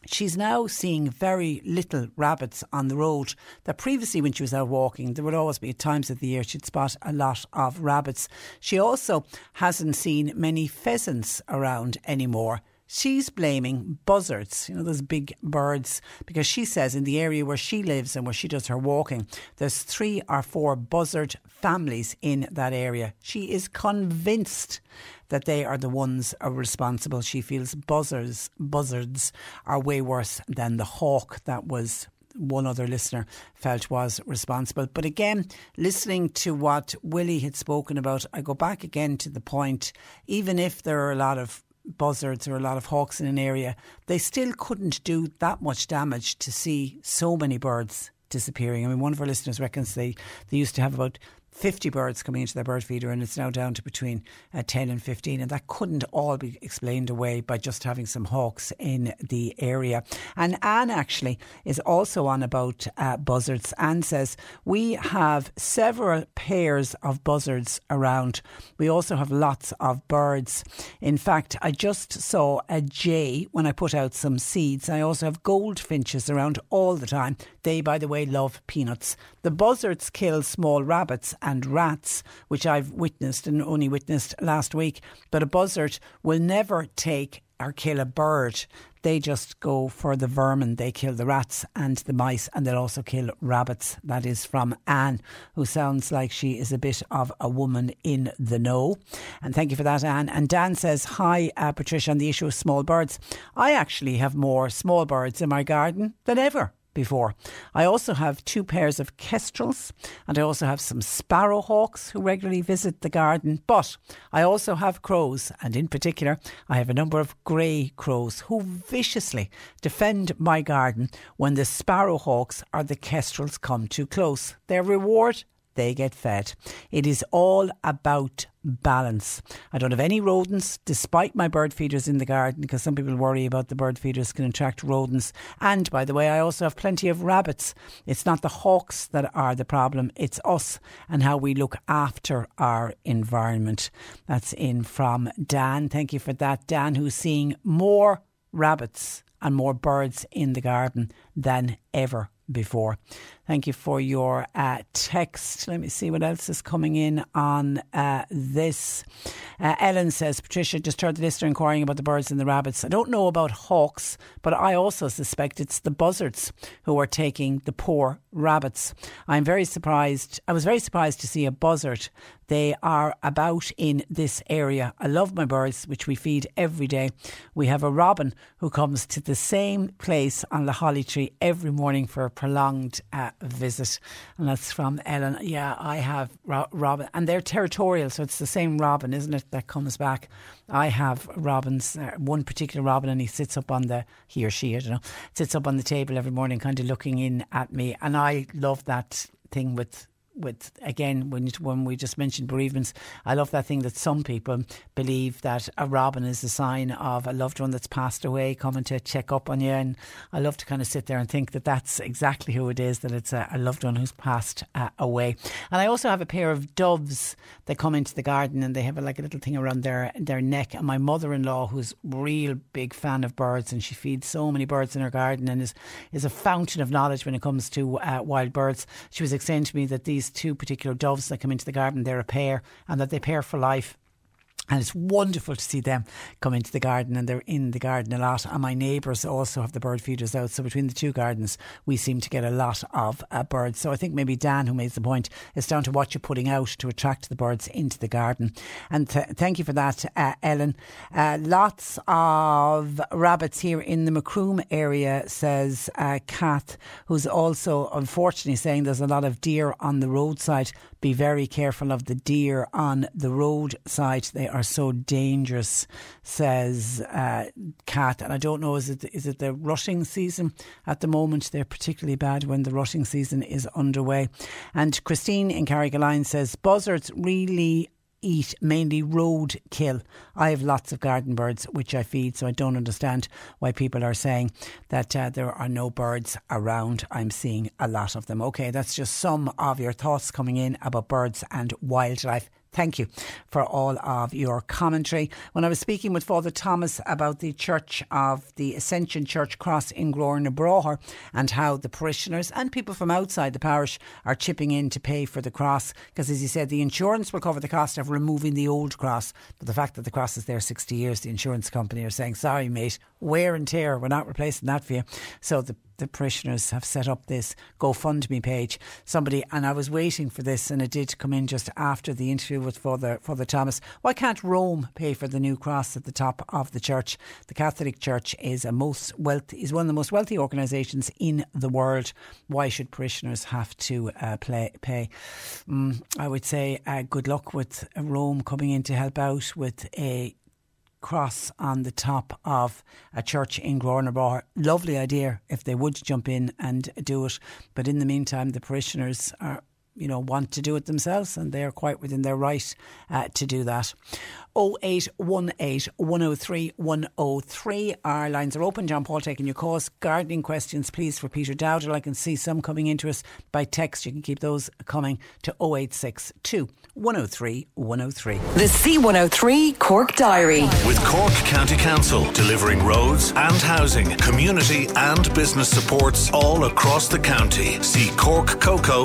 Speaker 3: She's now seeing very little rabbits on the road. That previously, when she was out walking, there would always be times of the year she'd spot a lot of rabbits. She also hasn't seen many pheasants around anymore. She's blaming buzzards, you know, those big birds, because she says in the area where she lives and where she does her walking, there's three or four buzzard families in that area. She is convinced that they are the ones are responsible. She feels buzzards, buzzards are way worse than the hawk that was one other listener felt was responsible. But again, listening to what Willie had spoken about, I go back again to the point, even if there are a lot of buzzards or a lot of hawks in an area, they still couldn't do that much damage to see so many birds disappearing. I mean, one of our listeners reckons they, they used to have about 50 birds coming into their bird feeder and it's now down to between uh, 10 and 15 and that couldn't all be explained away by just having some hawks in the area. And Anne actually is also on about uh, buzzards. Anne says we have several pairs of buzzards around. We also have lots of birds. In fact I just saw a jay when I put out some seeds. I also have goldfinches around all the time. They by the way love peanuts. The buzzards kill small rabbits and rats, which I've witnessed and only witnessed last week. But a buzzard will never take or kill a bird. They just go for the vermin. They kill the rats and the mice, and they'll also kill rabbits. That is from Anne, who sounds like she is a bit of a woman in the know. And thank you for that, Anne. And Dan says, Hi, uh, Patricia, on the issue of small birds. I actually have more small birds in my garden than ever before. I also have two pairs of kestrels and I also have some sparrowhawks who regularly visit the garden. But I also have crows, and in particular, I have a number of grey crows who viciously defend my garden when the sparrowhawks or the kestrels come too close. Their reward they get fed. It is all about balance. I don't have any rodents despite my bird feeders in the garden because some people worry about the bird feeders can attract rodents. And by the way, I also have plenty of rabbits. It's not the hawks that are the problem, it's us and how we look after our environment. That's in from Dan. Thank you for that, Dan, who's seeing more rabbits and more birds in the garden than ever before. Thank you for your uh, text. Let me see what else is coming in on uh, this. Uh, Ellen says, Patricia, just heard the listener inquiring about the birds and the rabbits. I don't know about hawks, but I also suspect it's the buzzards who are taking the poor rabbits. I'm very surprised. I was very surprised to see a buzzard. They are about in this area. I love my birds, which we feed every day. We have a robin who comes to the same place on the holly tree every morning for a prolonged uh, visit, and that's from Ellen. Yeah, I have ro- robin, and they're territorial, so it's the same robin, isn't it, that comes back. I have robins, uh, one particular robin, and he sits up on the he or she, I don't know, sits up on the table every morning, kind of looking in at me, and I love that thing with with again when when we just mentioned bereavements, I love that thing that some people believe that a robin is a sign of a loved one that's passed away coming to check up on you, and I love to kind of sit there and think that that's exactly who it is that it's a, a loved one who's passed uh, away. And I also have a pair of doves that come into the garden and they have a, like a little thing around their their neck. And my mother in law, who's real big fan of birds, and she feeds so many birds in her garden and is is a fountain of knowledge when it comes to uh, wild birds. She was explaining to me that these these two particular doves that come into the garden, they're a pair and that they pair for life And it's wonderful to see them come into the garden and they're in the garden a lot. And my neighbours also have the bird feeders out. So between the two gardens, we seem to get a lot of uh, birds. So I think maybe Dan, who made the point, it's down to what you're putting out to attract the birds into the garden. And th- thank you for that, uh, Ellen. Uh, lots of rabbits here in the Macroom area, says uh, Kath, who's also unfortunately saying there's a lot of deer on the roadside. Be very careful of the deer on the roadside. They are so dangerous, says uh, Kat. And I don't know, is it is it the rushing season at the moment? They're particularly bad when the rushing season is underway. And Christine in Carrigaline says buzzards really eat mainly roadkill. I have lots of garden birds which I feed, so I don't understand why people are saying that uh, there are no birds around. I'm seeing a lot of them. Okay, that's just some of your thoughts coming in about birds and wildlife. Thank you for all of your commentary. When I was speaking with Father Thomas about the Church of the Ascension Church Cross in Gurranabraher and how the parishioners and people from outside the parish are chipping in to pay for the cross, because as he said, the insurance will cover the cost of removing the old cross. But the fact that the cross is there 60 years, the insurance company are saying, sorry, mate, wear and tear, we're not replacing that for you. So the the parishioners have set up this GoFundMe page. Somebody, and I was waiting for this, and it did come in just after the interview with Father, Father Thomas. Why can't Rome pay for the new cross at the top of the church? The Catholic Church is a most wealthy, is one of the most wealthy organisations in the world. Why should parishioners have to uh, play, pay? Mm, I would say uh, good luck with Rome coming in to help out with a cross on the top of a church in Gurranabraher. Lovely idea if they would jump in and do it. But in the meantime, the parishioners are you know, want to do it themselves and they're quite within their right uh, to do that. 0818 103 103. Our lines are open. John Paul taking your calls. Gardening questions, please, for Peter Dowdall. I can see some coming into us by text. You can keep those coming to 0862 103 103.
Speaker 2: The C103 Cork Diary.
Speaker 7: With Cork County Council delivering roads and housing, community and business supports all across the county. See corkcoco.ie.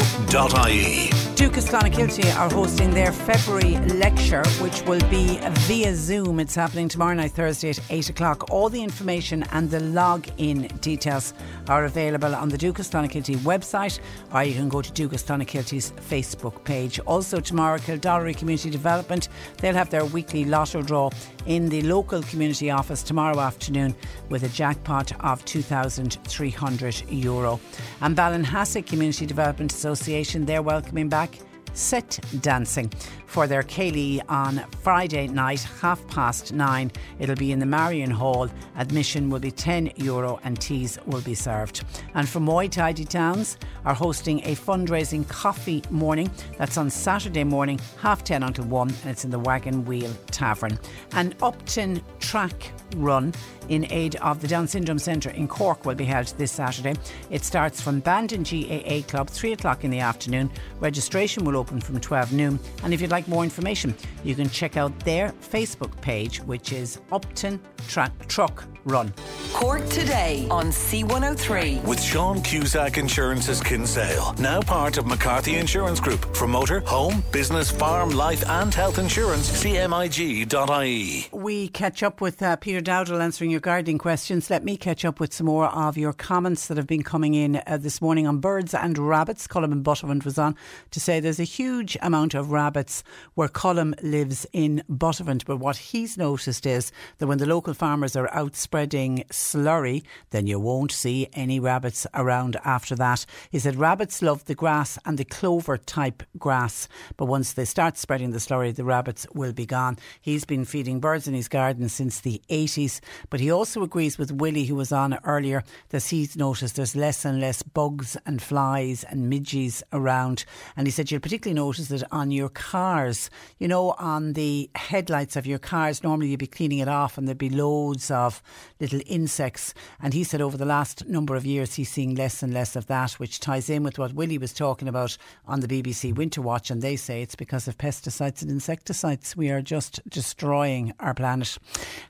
Speaker 3: Dúchas Clonakilty are hosting their February lecture, which will be via Zoom. It's happening tomorrow night, Thursday at 8 o'clock. All the information and the log-in details are available on the Dúchas Clonakilty website, or you can go to Dúchas Clonakilty's Facebook page. Also tomorrow, Kildorrery Community Development, they'll have their weekly lotto draw in the local community office tomorrow afternoon with a jackpot of €2,300. Euro. And Ballinhassig Community Development Association, they're welcoming back set dancing for their céilí on Friday night, half past nine. It'll be in the Marion Hall. Admission will be €10 Euro and teas will be served. And for Moy Tidy Towns are hosting a fundraising coffee morning. That's on Saturday morning, half 10 until 1, and it's in the Wagon Wheel Tavern. And Upton Track Run in aid of the Down Syndrome Centre in Cork will be held this Saturday. It starts from Bandon GAA Club, 3 o'clock in the afternoon. Registration will open from 12 noon. And if you'd like more information, you can check out their Facebook page, which is Upton Tra- Truck Run.
Speaker 2: Cork today on C103.
Speaker 4: With Sean Cusack Insurance's Kinsale, now part of McCarthy Insurance Group. For motor, home, business, farm, life, and health insurance, cmig.ie.
Speaker 3: We catch up with uh, Peter Dowdall answering your gardening questions. Let me catch up with some more of your comments that have been coming in uh, this morning on birds and rabbits. Colm in Buttevant was on to say there's a huge amount of rabbits where Colm lives in Buttevant, but what he's noticed is that when the local farmers are out spreading slurry, then you won't see any rabbits around after that. He said rabbits love the grass and the clover type grass, but once they start spreading the slurry, the rabbits will be gone. He's been feeding birds in his garden since the 80s, but he also agrees with Willie, who was on earlier, that he's noticed there's less and less bugs and flies and midges around. And he said you'll particularly notice it on your cars. You know, on the headlights of your cars, normally you'd be cleaning it off and there'd be loads of little insects. And he said over the last number of years he's seeing less and less of that, which ties in with what Willie was talking about on the BBC Winter Watch. And they say it's because of pesticides and insecticides. We are just destroying our planet.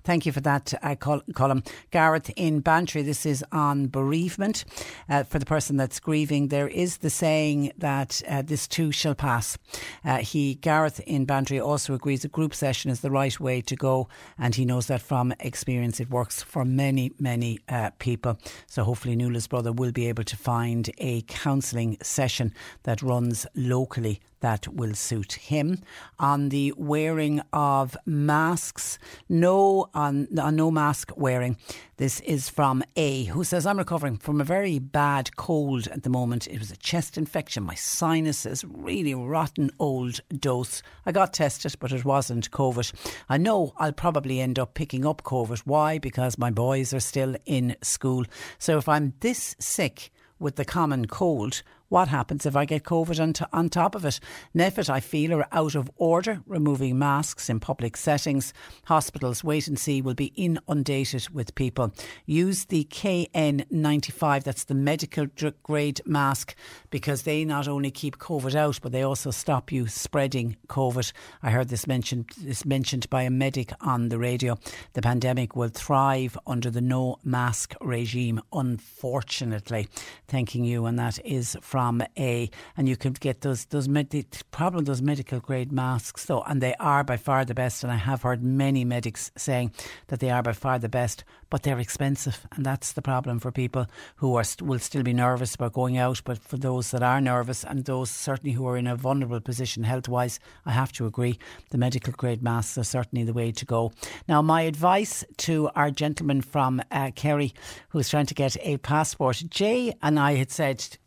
Speaker 3: Thank you for that uh. Gareth in Bantry, this is on bereavement. Uh, for the person that's grieving, there is the saying that uh, this too shall pass. Uh, he, Gareth in Bantry, also agrees a group session is the right way to go, and he knows that from experience it works for many, many uh, people. So hopefully, Nuala's brother will be able to find a counselling session that runs locally that will suit him. On the wearing of masks, no on, on uh, no mask wearing. This is from A, who says, I'm recovering from a very bad cold at the moment. It was a chest infection, my sinuses, really rotten old dose. I got tested, but it wasn't COVID. I know I'll probably end up picking up COVID. Why? Because my boys are still in school. So if I'm this sick with the common cold, what happens if I get COVID on, t- on top of it? NPHET, I feel, are out of order, removing masks in public settings. Hospitals, wait and see, will be inundated with people. Use the KN95, that's the medical grade mask, because they not only keep COVID out, but they also stop you spreading COVID. I heard this mentioned, this mentioned by a medic on the radio. The pandemic will thrive under the no mask regime, unfortunately. Thanking you, and that is from from A, and you can get those those med- problem those medical grade masks though, and they are by far the best. And I have heard many medics saying that they are by far the best, but they're expensive, and that's the problem for people who are st- will still be nervous about going out. But for those that are nervous and those certainly who are in a vulnerable position health wise, I have to agree the medical grade masks are certainly the way to go. Now, my advice to our gentleman from uh, Kerry who's trying to get a passport, Jay and I had said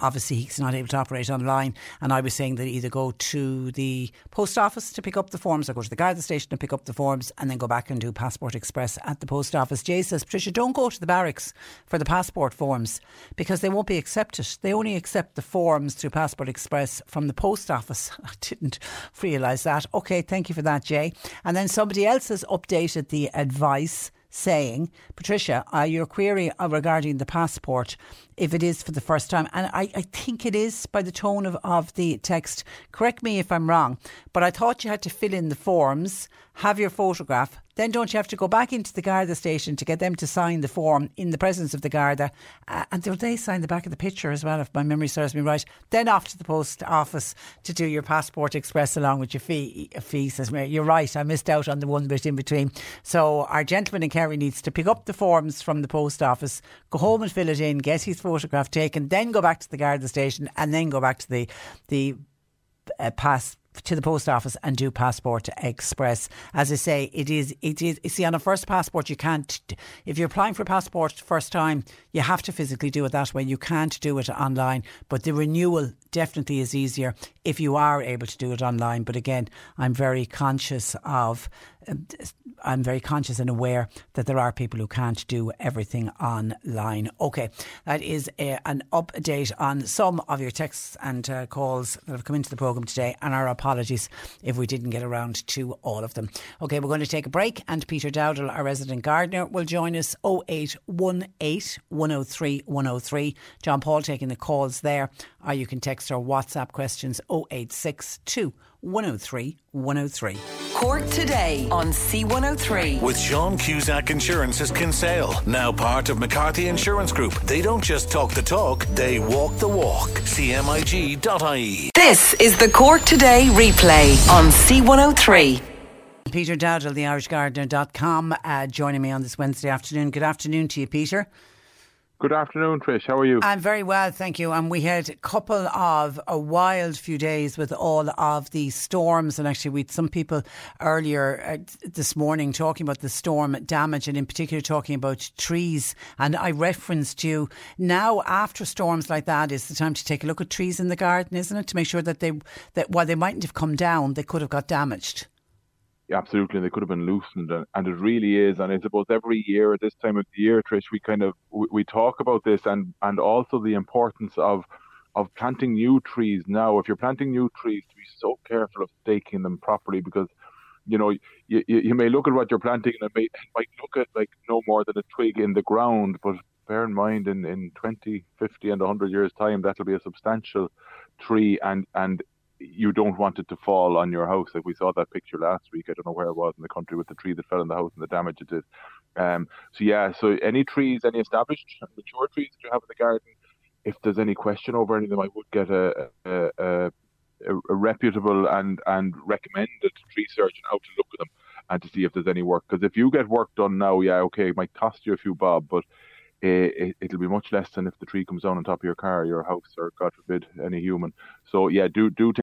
Speaker 3: obviously he's not able to operate online. And I was saying that either go to the post office to pick up the forms or go to the Garda station to pick up the forms and then go back and do Passport Express at the post office. Jay says, Patricia, don't go to the barracks for the passport forms because they won't be accepted. They only accept the forms through Passport Express from the post office. I didn't realise that. Okay, thank you for that, Jay. And then somebody else has updated the advice saying, Patricia, uh, your query regarding the passport, if it is for the first time, and I, I think it is by the tone of, of the text, correct me if I'm wrong, but I thought you had to fill in the forms, have your photograph, then don't you have to go back into the Garda station to get them to sign the form in the presence of the Garda? Uh, and will they sign the back of the picture as well, if my memory serves me right. Then off to the post office to do your passport express along with your fee. fee says, You're right, I missed out on the one bit in between. So our gentleman in Kerry needs to pick up the forms from the post office, go home and fill it in, get his photograph taken, then go back to the Garda station, and then go back to the the uh, pass to the post office and do passport express. As I say, it is it is you see on a first passport you can't if you're applying for a passport first time, you have to physically do it that way. You can't do it online. But the renewal definitely is easier if you are able to do it online. But again, I'm very conscious of I'm very conscious and aware that there are people who can't do everything online. Okay, that is a, an update on some of your texts and uh, calls that have come into the programme today, and our apologies if we didn't get around to all of them. Okay, we're going to take a break, and Peter Dowdall, our resident gardener, will join us 0818 103 103. John Paul taking the calls there, or you can text our WhatsApp questions 0862 103 103.
Speaker 2: Cork today on C103.
Speaker 4: With Sean Cusack Insurance's Kinsale, now part of McCarthy Insurance Group. They don't just talk the talk, they walk the walk. CMIG.ie.
Speaker 2: This is the Cork Today replay on C103.
Speaker 3: Peter Dowdall, the IrishGardener.com, uh, joining me on this Wednesday afternoon. Good afternoon to you, Peter.
Speaker 11: Good afternoon, Trish. How are you?
Speaker 3: I'm very well, thank you. And we had a couple of a wild few days with all of the storms, and actually, we had some people earlier uh, this morning talking about the storm damage, and in particular talking about trees. And I referenced you now after storms like that is the time to take a look at trees in the garden, isn't it? To make sure that they that while they mightn't have come down, they could have got damaged
Speaker 11: absolutely, and they could have been loosened, and, and, it really is. And I suppose every year at this time of the year, Trish, we kind of we, we talk about this, and and also the importance of of planting new trees now. If you're planting new trees, to be so careful of staking them properly because you know, you, you may look at what you're planting and it, may, it might look at like no more than a twig in the ground, but bear in mind in, in 20, 50 and 100 years time, that'll be a substantial tree and, and you don't want it to fall on your house. Like we saw that picture last week, I don't know where it was in the country with the tree that fell in the house and the damage it did. Um, so yeah, so any trees, any established mature trees that you have in the garden, if there's any question over any of them, I would get a, a, a, a reputable and, and recommended tree surgeon out to look at them and to see if there's any work. Because if you get work done now, yeah, okay, it might cost you a few bob, but it, will be much less than if the tree comes down on top of your car, your house, or God forbid, any human. So yeah, do do. T-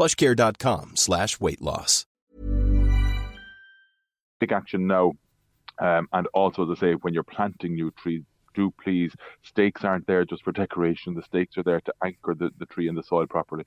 Speaker 1: plushcare.com slash weight loss.
Speaker 11: Take action now um, and also, as I say, when you're planting new trees, do please, stakes aren't there just for decoration. The stakes are there to anchor the, the tree in the soil properly.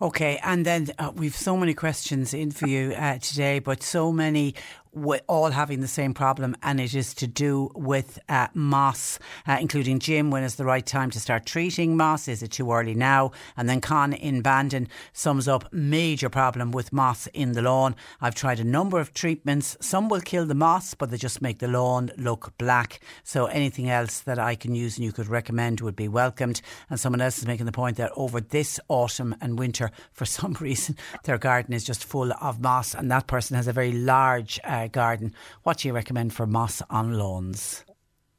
Speaker 3: Okay, and then uh, we've so many questions in for you uh, today, but so many we're all having the same problem, and it is to do with uh, moss, uh, including Jim. When is the right time to start treating moss? Is it too early now? And then Con in Bandon sums up major problem with moss in the lawn. I've tried a number of treatments. Some will kill the moss, but they just make the lawn look black. So anything else that I can use and you could recommend would be welcomed. And someone else is making the point that over this autumn and winter, for some reason, their garden is just full of moss, and that person has a very large. Uh, garden. What do you recommend for moss on lawns?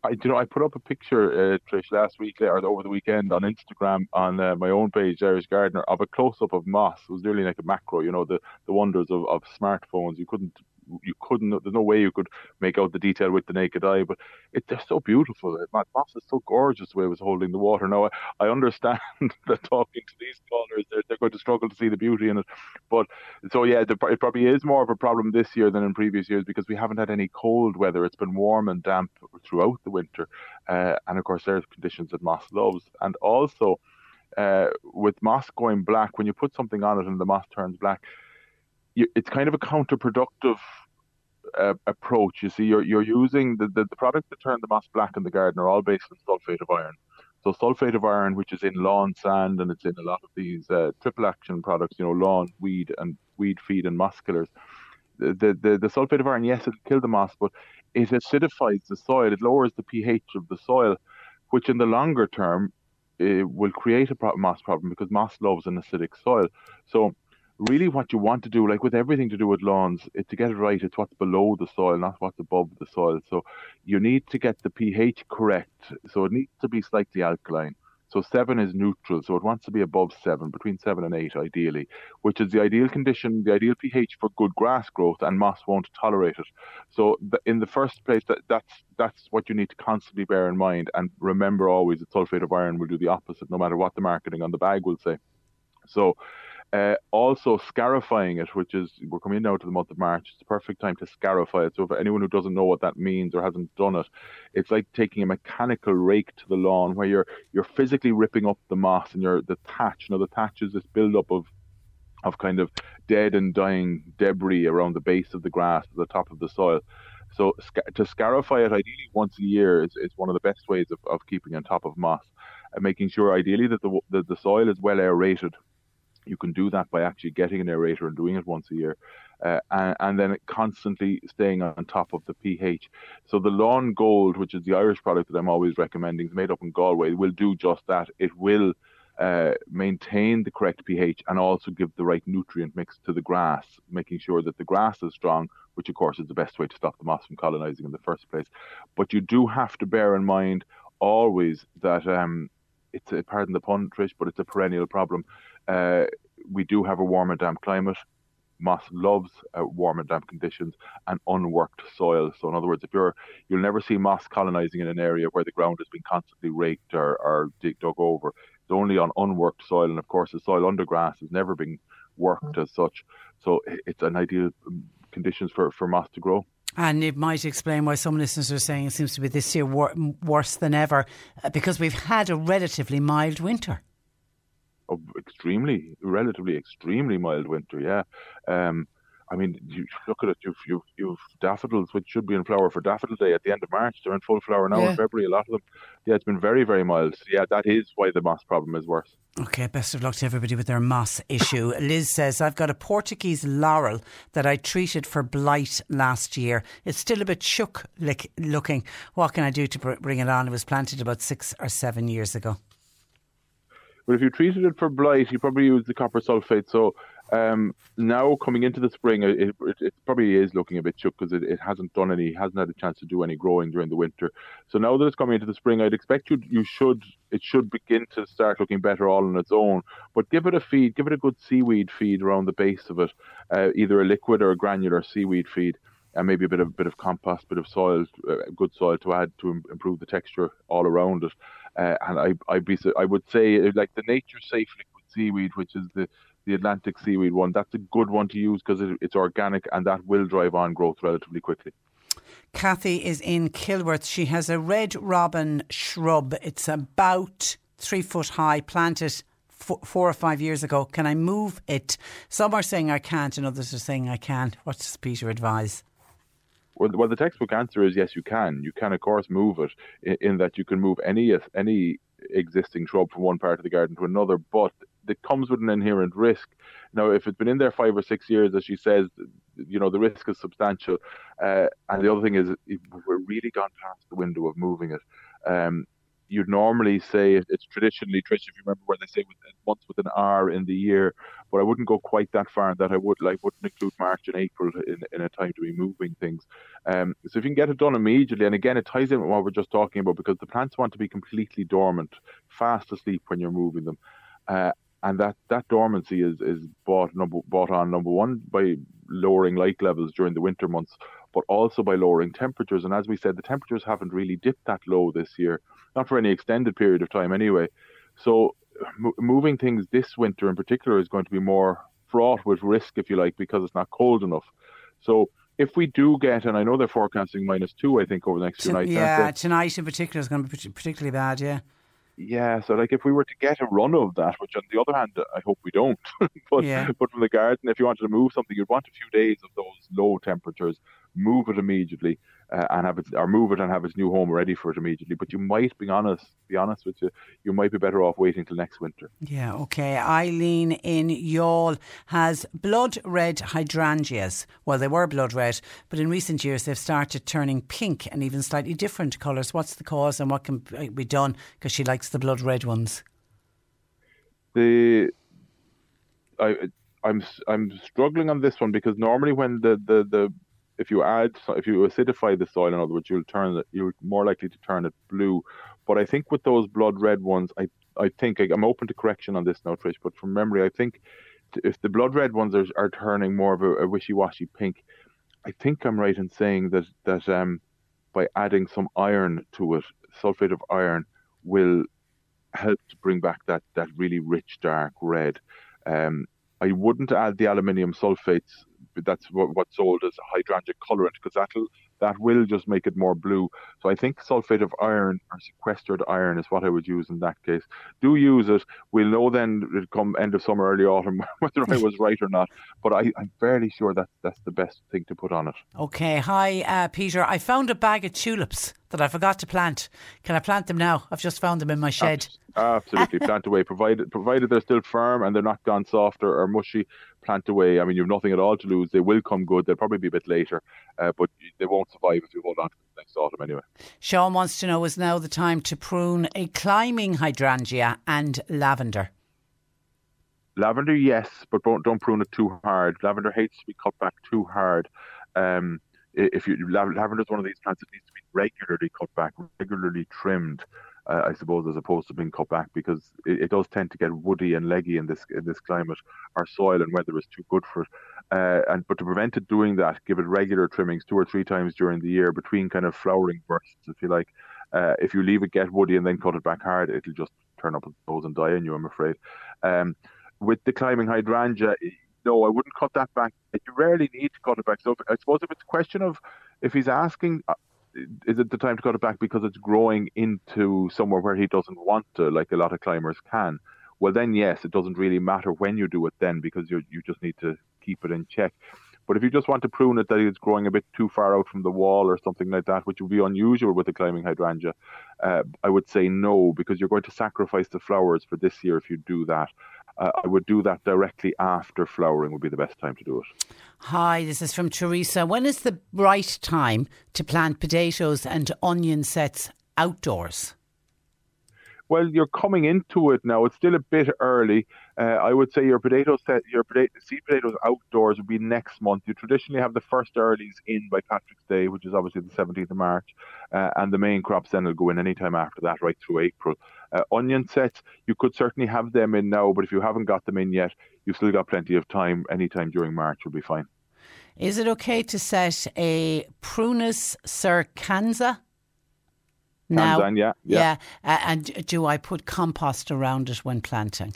Speaker 11: I you know I put up a picture, uh, Trish, last week or over the weekend on Instagram on uh, my own page, Irish Gardener, of a close up of moss. It was really like a macro, you know, the the wonders of, of smartphones. You couldn't you couldn't. There's no way you could make out the detail with the naked eye, but it, they're so beautiful. My moss is so gorgeous the way it was holding the water. Now I, I understand that talking to these callers, they're, they're going to struggle to see the beauty in it. But so yeah, the, it probably is more of a problem this year than in previous years because we haven't had any cold weather. It's been warm and damp throughout the winter, uh, and of course there's conditions that moss loves, and also. Uh, with moss going black, when you put something on it and the moss turns black, you, it's kind of a counterproductive uh, approach. You see, you're you're using the, the, the products that turn the moss black in the garden are all based on sulfate of iron. So sulfate of iron, which is in lawn sand and it's in a lot of these uh, triple action products, you know, lawn, weed, and weed feed and moss killers. The, the, the, the sulfate of iron, yes, it'll kill the moss, but it acidifies the soil. It lowers the pH of the soil, which in the longer term it will create a pro- moss problem because moss loves an acidic soil. So really what you want to do, like with everything to do with lawns, it, to get it right, it's what's below the soil, not what's above the soil. So you need to get the pH correct. So it needs to be slightly alkaline. So seven is neutral, so it wants to be above seven, between seven and eight, ideally, which is the ideal condition, the ideal pH for good grass growth, and moss won't tolerate it. So in the first place, that, that's that's what you need to constantly bear in mind, and remember always that sulfate of iron will do the opposite, no matter what the marketing on the bag will say. So uh, also, scarifying it, which is we're coming now to the month of March. It's the perfect time to scarify it. So, for anyone who doesn't know what that means or hasn't done it, it's like taking a mechanical rake to the lawn where you're you're physically ripping up the moss and you're the thatch. Know, the thatch is this build up of of kind of dead and dying debris around the base of the grass, the top of the soil. So to scarify it ideally once a year is, is one of the best ways of, of keeping on top of moss and making sure ideally that the, the, the soil is well aerated. You can do that by actually getting an aerator and doing it once a year. Uh, and, and, then constantly staying on top of the pH. So the Lawn Gold, which is the Irish product that I'm always recommending, is made up in Galway, will do just that. It will uh, maintain the correct pH and also give the right nutrient mix to the grass, making sure that the grass is strong, which of course is the best way to stop the moss from colonizing in the first place. But you do have to bear in mind always that um, it's a, pardon the pun, Trish, but it's a perennial problem. Uh, we do have a warm and damp climate. Moss loves uh, warm and damp conditions and unworked soil. So, in other words, if you're, you'll never see moss colonizing in an area where the ground has been constantly raked or, or dug over It's only on unworked soil, and of course the soil under grass has never been worked as such. So it's an ideal um, conditions for, for moss to grow.
Speaker 3: And it might explain why some listeners are saying it seems to be this year wor- worse than ever uh, because we've had a relatively mild winter.
Speaker 11: Oh, extremely, relatively extremely mild winter, yeah. Um, I mean, you look at it. You've you've you've daffodils, which should be in flower for Daffodil Day at the end of March. They're in full flower now yeah. in February. A lot of them. Yeah, it's been very very mild. So yeah, that is why the moss problem is worse.
Speaker 3: Okay, best of luck to everybody with their moss issue. Liz says, I've got a Portuguese laurel that I treated for blight last year. It's still a bit shook looking. What can I do to bring it on? It was planted about six or seven years ago.
Speaker 11: But if you treated it for blight, you probably use the copper sulfate. So um, now coming into the spring, it, it, it probably is looking a bit shook because it, it hasn't done any, hasn't had a chance to do any growing during the winter. So now that it's coming into the spring, I'd expect you you should it should begin to start looking better all on its own. But give it a feed, give it a good seaweed feed around the base of it, uh, either a liquid or a granular seaweed feed. And maybe a bit of bit of compost, bit of soil, uh, good soil to add to improve the texture all around it. Uh, and I, I be, I would say like the nature safe liquid seaweed, which is the the Atlantic seaweed one. That's a good one to use because it, it's organic and that will drive on growth relatively quickly.
Speaker 3: Kathy is in Kilworth. She has a red robin shrub. It's about three foot high, planted four or five years ago. Can I move it? Some are saying I can't, and others are saying I can. What does Peter advise?
Speaker 11: Well, well, the textbook answer is yes, you can. You can, of course, move it in, in that you can move any any existing shrub from one part of the garden to another, but it comes with an inherent risk. Now, if it's been in there five or six years, as she says, you know the risk is substantial. Uh, and the other thing is, we're really gone past the window of moving it. Um, you'd normally say it's traditionally, Trish, if you remember where they say with, once with an R in the year, but I wouldn't go quite that far. That I would like wouldn't include March and April in, in a time to be moving things. Um, so if you can get it done immediately, and again, it ties in with what we're just talking about because the plants want to be completely dormant, fast asleep when you're moving them. Uh, and that, that dormancy is, is bought number bought on number one by lowering light levels during the winter months, but also by lowering temperatures. And as we said, the temperatures haven't really dipped that low this year, not for any extended period of time anyway. So m- moving things this winter in particular is going to be more fraught with risk, if you like, because it's not cold enough. So if we do get, and I know they're forecasting minus two, I think over the next two nights.
Speaker 3: Yeah, tonight in particular is going to be particularly bad. Yeah.
Speaker 11: Yeah, so like if we were to get a run of that, which on the other hand I hope we don't, but yeah. but from the garden, if you wanted to move something, you'd want a few days of those low temperatures, move it immediately, uh, and have it or move it and have its new home ready for it immediately. But you might be honest, be honest with you, you might be better off waiting till next winter.
Speaker 3: Yeah, okay. Eileen in Youghal has blood red hydrangeas. Well, they were blood red, but in recent years they've started turning pink and even slightly different colours. What's the cause and what can be done? Because she likes the blood red ones.
Speaker 11: The I I'm I'm struggling on this one because normally when the the the if you add if you acidify the soil, in other words, you'll turn it. You're more likely to turn it blue. But I think with those blood red ones, I I think I'm open to correction on this now, Trish. But from memory, I think if the blood red ones are, are turning more of a, a wishy-washy pink, I think I'm right in saying that that um, by adding some iron to it, sulfate of iron will help to bring back that that really rich dark red. Um, I wouldn't add the aluminium sulfates that's what, what's sold as a hydrangea colorant because that'll that will just make it more blue. So I think sulfate of iron or sequestered iron is what I would use in that case. Do use it. We'll know then come end of summer, early autumn whether I was right or not. But I, am fairly sure that that's the best thing to put on it.
Speaker 3: Okay. Hi, uh, Peter. I found a bag of tulips that I forgot to plant. Can I plant them now? I've just found them in my shed.
Speaker 11: Absolutely, plant away. Provided provided they're still firm and they're not gone soft or, or mushy, plant away. I mean, you've nothing at all to lose. They will come good. They'll probably be a bit later, uh, but they won't survive if you hold on to them next autumn anyway.
Speaker 3: Sean wants to know: Is now the time to prune a climbing hydrangea and lavender?
Speaker 11: Lavender, yes, but don't don't prune it too hard. Lavender hates to be cut back too hard. Um, if you lavender is one of these plants that needs to be regularly cut back, regularly trimmed uh, I suppose, as opposed to being cut back because it, it, does tend to get woody and leggy in this in this climate. Our soil and weather is too good for it. Uh, and but to prevent it doing that, give it regular trimmings two or three times during the year between kind of flowering bursts, if you like. Uh, if you leave it get woody and then cut it back hard, it'll just turn up its nose and die on you. I'm afraid. Um, with the climbing hydrangea, no, I wouldn't cut that back. You rarely need to cut it back. So if, I suppose if it's a question of if he's asking, uh, is it the time to cut it back because it's growing into somewhere where he doesn't want to, like a lot of climbers can? Well, then yes, it doesn't really matter when you do it then because you you just need to keep it in check. But if you just want to prune it that it's growing a bit too far out from the wall or something like that, which would be unusual with a climbing hydrangea, uh, I would say no because you're going to sacrifice the flowers for this year if you do that uh, I would do that directly after flowering would be the best time to do it.
Speaker 3: Hi, this is from Teresa. When is the right time to plant potatoes and onion sets outdoors?
Speaker 11: Well, you're coming into it now. It's still a bit early. Uh, I would say your potato set, your potato, seed potatoes outdoors would be next month. You traditionally have the first earlies in by Patrick's Day, which is obviously the 17th of March, uh, and the main crops then will go in any time after that, right through April. Uh, onion sets, you could certainly have them in now, but if you haven't got them in yet, you've still got plenty of time. Any time during March will be fine.
Speaker 3: Is it okay to set a Prunus circansa?
Speaker 11: Now, yeah,
Speaker 3: yeah. yeah. Uh, and do I put compost around it when planting?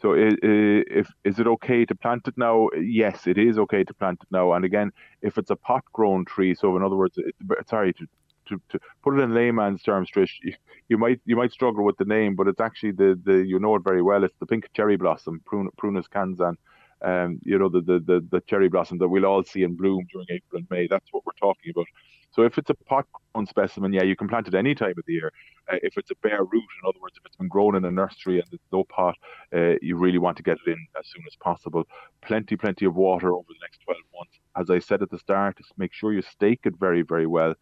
Speaker 11: So, if is it okay to plant it now? Yes, it is okay to plant it now. And again, if it's a pot-grown tree, so in other words, it, sorry to, to, to put it in layman's terms, Trish, you, you, might you might struggle with the name, but it's actually the, the you know it very well. It's the pink cherry blossom, Prun, Prunus Kanzan. Um, you know the, the the the cherry blossom that we'll all see in bloom during April and May. That's what we're talking about. So if it's a pot grown specimen, yeah, you can plant it any time of the year. Uh, if it's a bare root, in other words, if it's been grown in a nursery and there's no pot, uh, you really want to get it in as soon as possible. Plenty, plenty of water over the next 12 months. As I said at the start, make sure you stake it very, very well.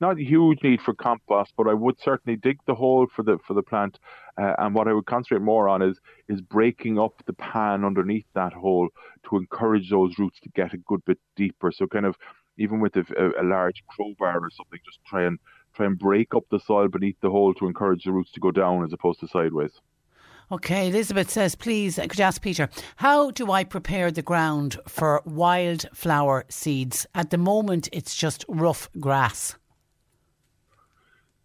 Speaker 11: Not huge need for compost, but I would certainly dig the hole for the for the plant. Uh, and what I would concentrate more on is is breaking up the pan underneath that hole to encourage those roots to get a good bit deeper. So kind of even with a, a, large crowbar or something, just try and try and break up the soil beneath the hole to encourage the roots to go down as opposed to sideways.
Speaker 3: Okay, Elizabeth says, please, could you ask Peter, how do I prepare the ground for wildflower seeds? At the moment, it's just rough grass.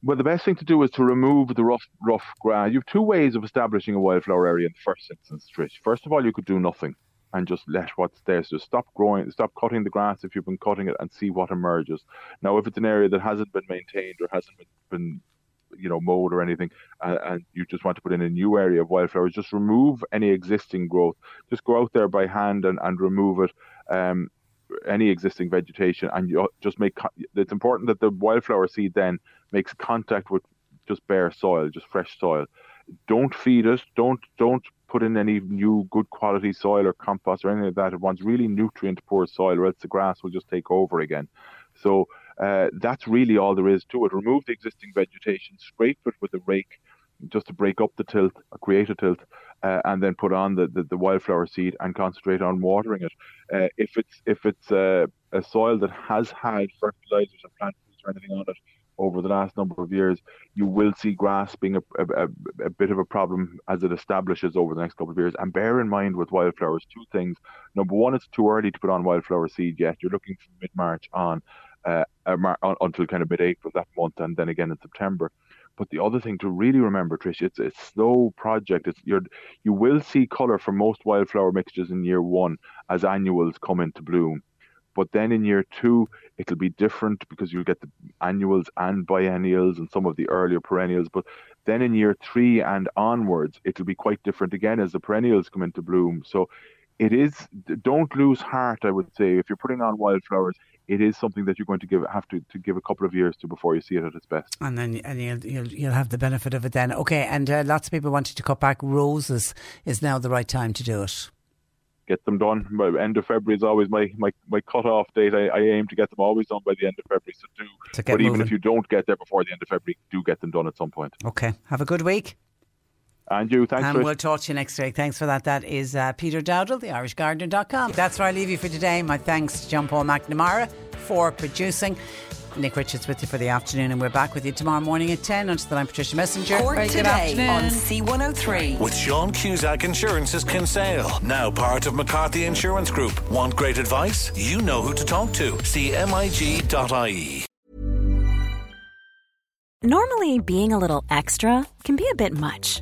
Speaker 11: Well, the best thing to do is to remove the rough, rough grass. You have two ways of establishing a wildflower area in the first instance. First of all, you could do nothing and just let what's there. So stop growing, stop cutting the grass if you've been cutting it, and see what emerges. Now, if it's an area that hasn't been maintained or hasn't been, been you know, mowed or anything, uh, and you just want to put in a new area of wildflowers, just remove any existing growth. Just go out there by hand and, and remove it. Um, any existing vegetation, and you just make. It's important that the wildflower seed then makes contact with just bare soil, just fresh soil. Don't feed it. Don't don't put in any new good quality soil or compost or anything of that. It wants really nutrient poor soil, or else the grass will just take over again. So uh, that's really all there is to it. Remove the existing vegetation, scrape it with a rake just to break up the tilth, create a tilth, uh, and then put on the, the, the, wildflower seed and concentrate on watering it. Uh, if it's if it's a soil that has had fertilizers or plant foods or anything on it, over the last number of years, you will see grass being a, a, a, bit of a problem as it establishes over the next couple of years. And bear in mind with wildflowers, two things. Number one, it's too early to put on wildflower seed yet. You're looking from mid March on, uh, until kind of mid April that month, and then again in September. But the other thing to really remember, Trish, it's a slow project. It's you you will see colour for most wildflower mixtures in year one as annuals come into bloom But then in year two, it'll be different because you'll get the annuals and biennials and some of the earlier perennials. But then in year three and onwards, it'll be quite different again as the perennials come into bloom. So it is, don't lose heart, I would say. If you're putting on wildflowers, it is something that you're going to give have to, to give a couple of years to before you see it at its best.
Speaker 3: And then and you'll you'll, you'll have the benefit of it then. Okay, and uh, lots of people wanted to cut back roses. Is now the right time to do it?
Speaker 11: Get them done. By end of February is always my my, my cut off date. I, I aim to get them always done by the end of February. So do. But even if you don't get there before the end of February, do get them done at some point.
Speaker 3: Okay, have a good week.
Speaker 11: And you, thanks.
Speaker 3: and
Speaker 11: Trish.
Speaker 3: we'll talk to you next week. Thanks for that. That is uh, Peter Dowdall, theirishgardener.com. That's where I leave you for today. My thanks to John Paul McNamara for producing. Nick Richards with you for the afternoon, and we're back with you tomorrow morning at 10. Until then, I'm Patricia Messinger.
Speaker 2: Cork
Speaker 3: Very good
Speaker 2: today
Speaker 3: afternoon.
Speaker 2: on C103.
Speaker 4: With Sean Cusack Insurance's Kinsale, now part of McCarthy Insurance Group. Want great advice? You know who to talk to. CMIG.ie.
Speaker 12: Normally, being a little extra can be a bit much,